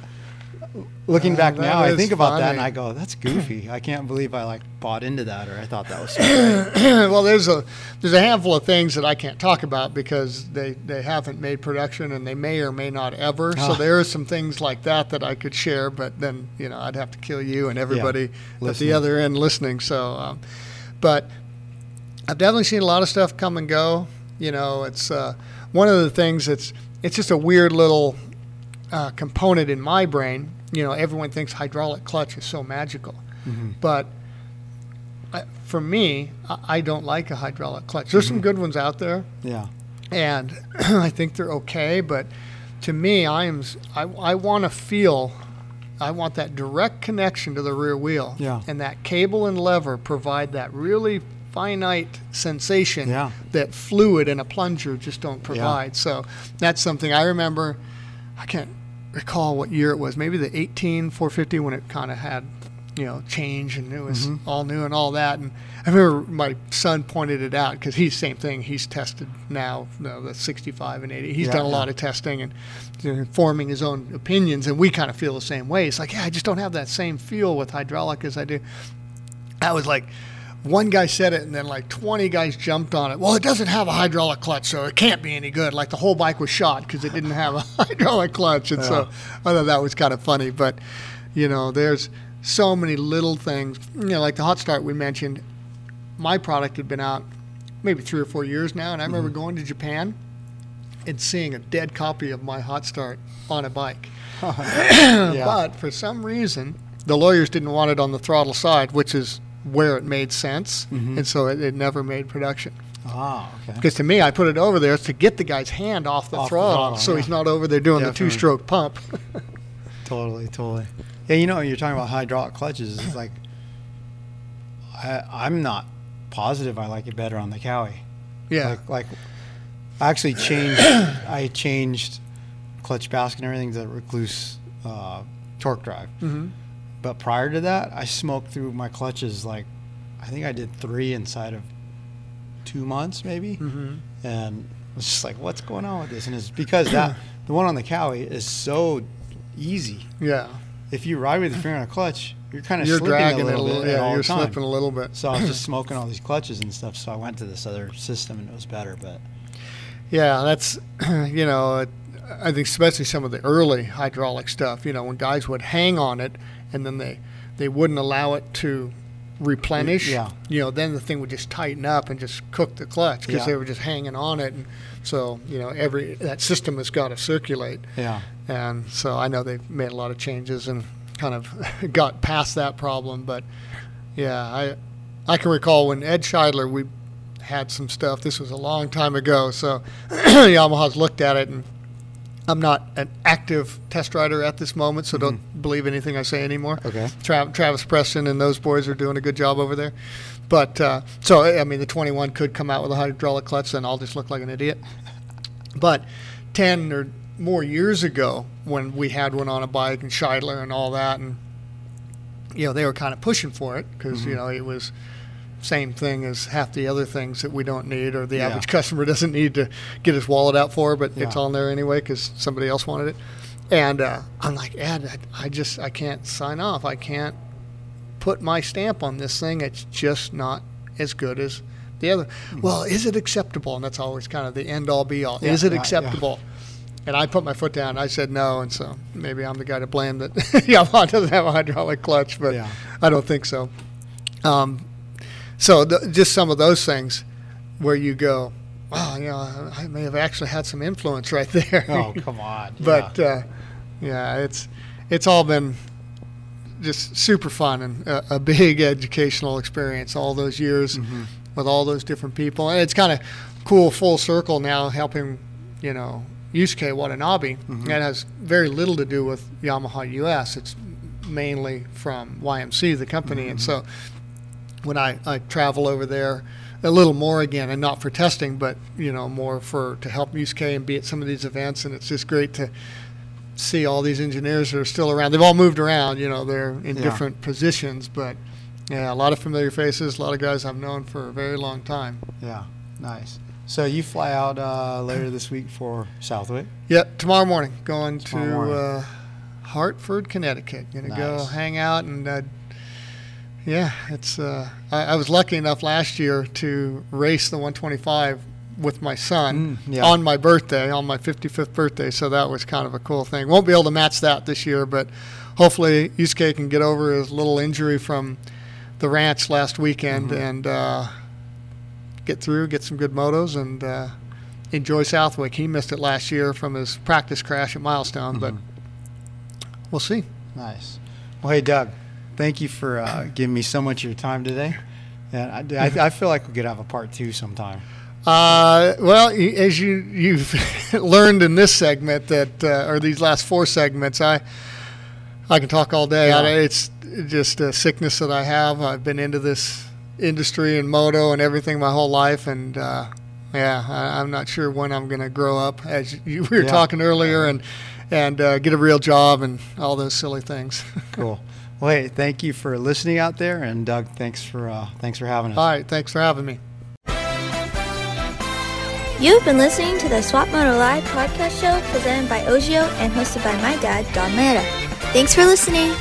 looking Uh, back now, I think about that and. I go, "That's goofy." I can't believe I like bought into that, or I thought that was so well, there's a there's a handful of things that I can't talk about because they, they haven't made production and they may or may not ever. So Ah. there are some things like that that I could share, but then you know I'd have to kill you and everybody at the other end listening. So, um, but I've definitely seen a lot of stuff come and go. You know, it's uh, one of the things that's it's just a weird little uh, component in my brain. You know, everyone thinks hydraulic clutch is so magical, mm-hmm. but I, for me, I, I don't like a hydraulic clutch. There's some mm-hmm. good ones out there, yeah, and I think they're okay. But to me, I am I, I want to feel. I want that direct connection to the rear wheel, Yeah. and that cable and lever provide that really finite sensation Yeah. that fluid and a plunger just don't provide. So that's something I remember. I can't recall what year it was. Maybe the 18 450 when it kind of had you know, change and it was Mm-hmm. all new and all that. And I remember my son pointed it out because he's same thing. He's tested now, you know, the 65 and 80. He's Yeah, done a yeah. lot of testing and you know, forming his own opinions. And we kind of feel the same way. It's like, yeah, I just don't have that same feel with hydraulic as I do. I was like, one guy said it, and then like 20 guys jumped on it. Well, it doesn't have a hydraulic clutch, so it can't be any good. Like the whole bike was shot because it didn't have a hydraulic clutch. And so I thought that was kind of funny. But, you know, there's so many little things. You know, like the hot start we mentioned, my product had been out maybe three or four years now, and I remember mm-hmm. going to Japan and seeing a dead copy of my hot start on a bike. But for some reason, the lawyers didn't want it on the throttle side, which is where it made sense, and so it, it never made production. Ah, okay. Because to me, I put it over there to get the guy's hand off the Off the throttle, throttle, so yeah. he's not over there doing the two-stroke pump. Totally, totally. Yeah, you know, you're talking about hydraulic clutches. It's like I, I'm not positive I like it better on the Kawi. yeah, Like, like I actually changed. I changed clutch basket and everything to Rekluse uh, torque drive. Mhm. But prior to that, I smoked through my clutches like I think I did three inside of two months, maybe. Mhm. And I was just like, "What's going on with this?" And it's because that the one on the Kawi is so easy. yeah. If you ride with your finger on a clutch, you're kind of You're slipping dragging a little it a little. bit Yeah, you're the time. slipping a little bit. So I was just smoking all these clutches and stuff. So I went to this other system and it was better. But Yeah, that's you know, it- I think especially some of the early hydraulic stuff. You know, when guys would hang on it and then they they wouldn't allow it to replenish. Yeah. You know, then the thing would just tighten up and just cook the clutch because Yeah. they were just hanging on it, and so you know every that system has got to circulate. yeah, And so I know they've made a lot of changes and kind of got past that problem. But yeah, I I can recall when Ed Scheidler we had some stuff. This was a long time ago, so Yamaha's looked at it and. I'm not an active test rider at this moment, so don't believe anything I say anymore. Okay. Tra- Travis Preston and those boys are doing a good job over there. But uh, so I mean, the 21 could come out with a hydraulic clutch, and I'll just look like an idiot. But 10 or more years ago, when we had one on a bike and Scheidler and all that, and you know they were kind of pushing for it because you know it was same thing as half the other things that we don't need or the Yeah. average customer doesn't need to get his wallet out for, but it's on there anyway because somebody else wanted it. And uh, I'm like, Ed, I, I just I can't sign off. I can't put my stamp on this thing. It's just not as good as the other. Well, is it acceptable? And that's always kind of the end all be all. Yeah, is it yeah, yeah. acceptable? And I put my foot down. I said no, and so maybe I'm the guy to blame that Yamaha doesn't have a hydraulic clutch, but Yeah. I don't think so. Um, so th- just some of those things where you go, wow, you know, I may have actually had some influence right there. oh come on. but yeah. uh, yeah, it's it's all been just super fun and a, a big educational experience all those years Mm-hmm. with all those different people, and it's kind of cool full circle now helping you know Yusuke Watanabe. Mm-hmm. That has very little to do with Yamaha US. It's mainly from YMC, the company, Mm-hmm. and so when I, I travel over there a little more again and not for testing but you know more for to help Yusuke and be at some of these events and it's just great to see all these engineers that are still around they've all moved around you know they're in Yeah. different positions but yeah a lot of familiar faces a lot of guys I've known for a very long time yeah, nice. So you fly out uh, later this week for Southwick. Yep, tomorrow morning going Tomorrow to morning. Uh, Hartford, Connecticut. Gonna go hang out and uh, yeah, it's. Uh, I, I was lucky enough last year to race the 125 with my son Mm, yeah. on my birthday, on my 55th birthday. So that was kind of a cool thing. Won't be able to match that this year, but hopefully Yusuke can get over his little injury from the ranch last weekend Mm-hmm. and uh, get through, get some good motos, and uh, enjoy Southwick. He missed it last year from his practice crash at Milestone, but Mm-hmm. we'll see. Nice. Well, hey Doug, thank you for uh, giving me so much of your time today. And I, I, I feel like we could get have a part two sometime. Uh, well, as you you've learned in this segment that, uh, or these last four segments, I I can talk all day. I, it's just a sickness that I have. I've been into this industry and moto and everything my whole life, and uh, yeah, I, I'm not sure when I'm going to grow up. As you, we were Yeah. talking earlier, and and uh, get a real job and all those silly things. Cool. Well, hey, thank you for listening out there, and Doug, thanks for uh, thanks for having us. all right, thanks for having me. You've been listening to the Swap Moto Live podcast show presented by Ogio and hosted by my dad, Don Lara. Thanks for listening.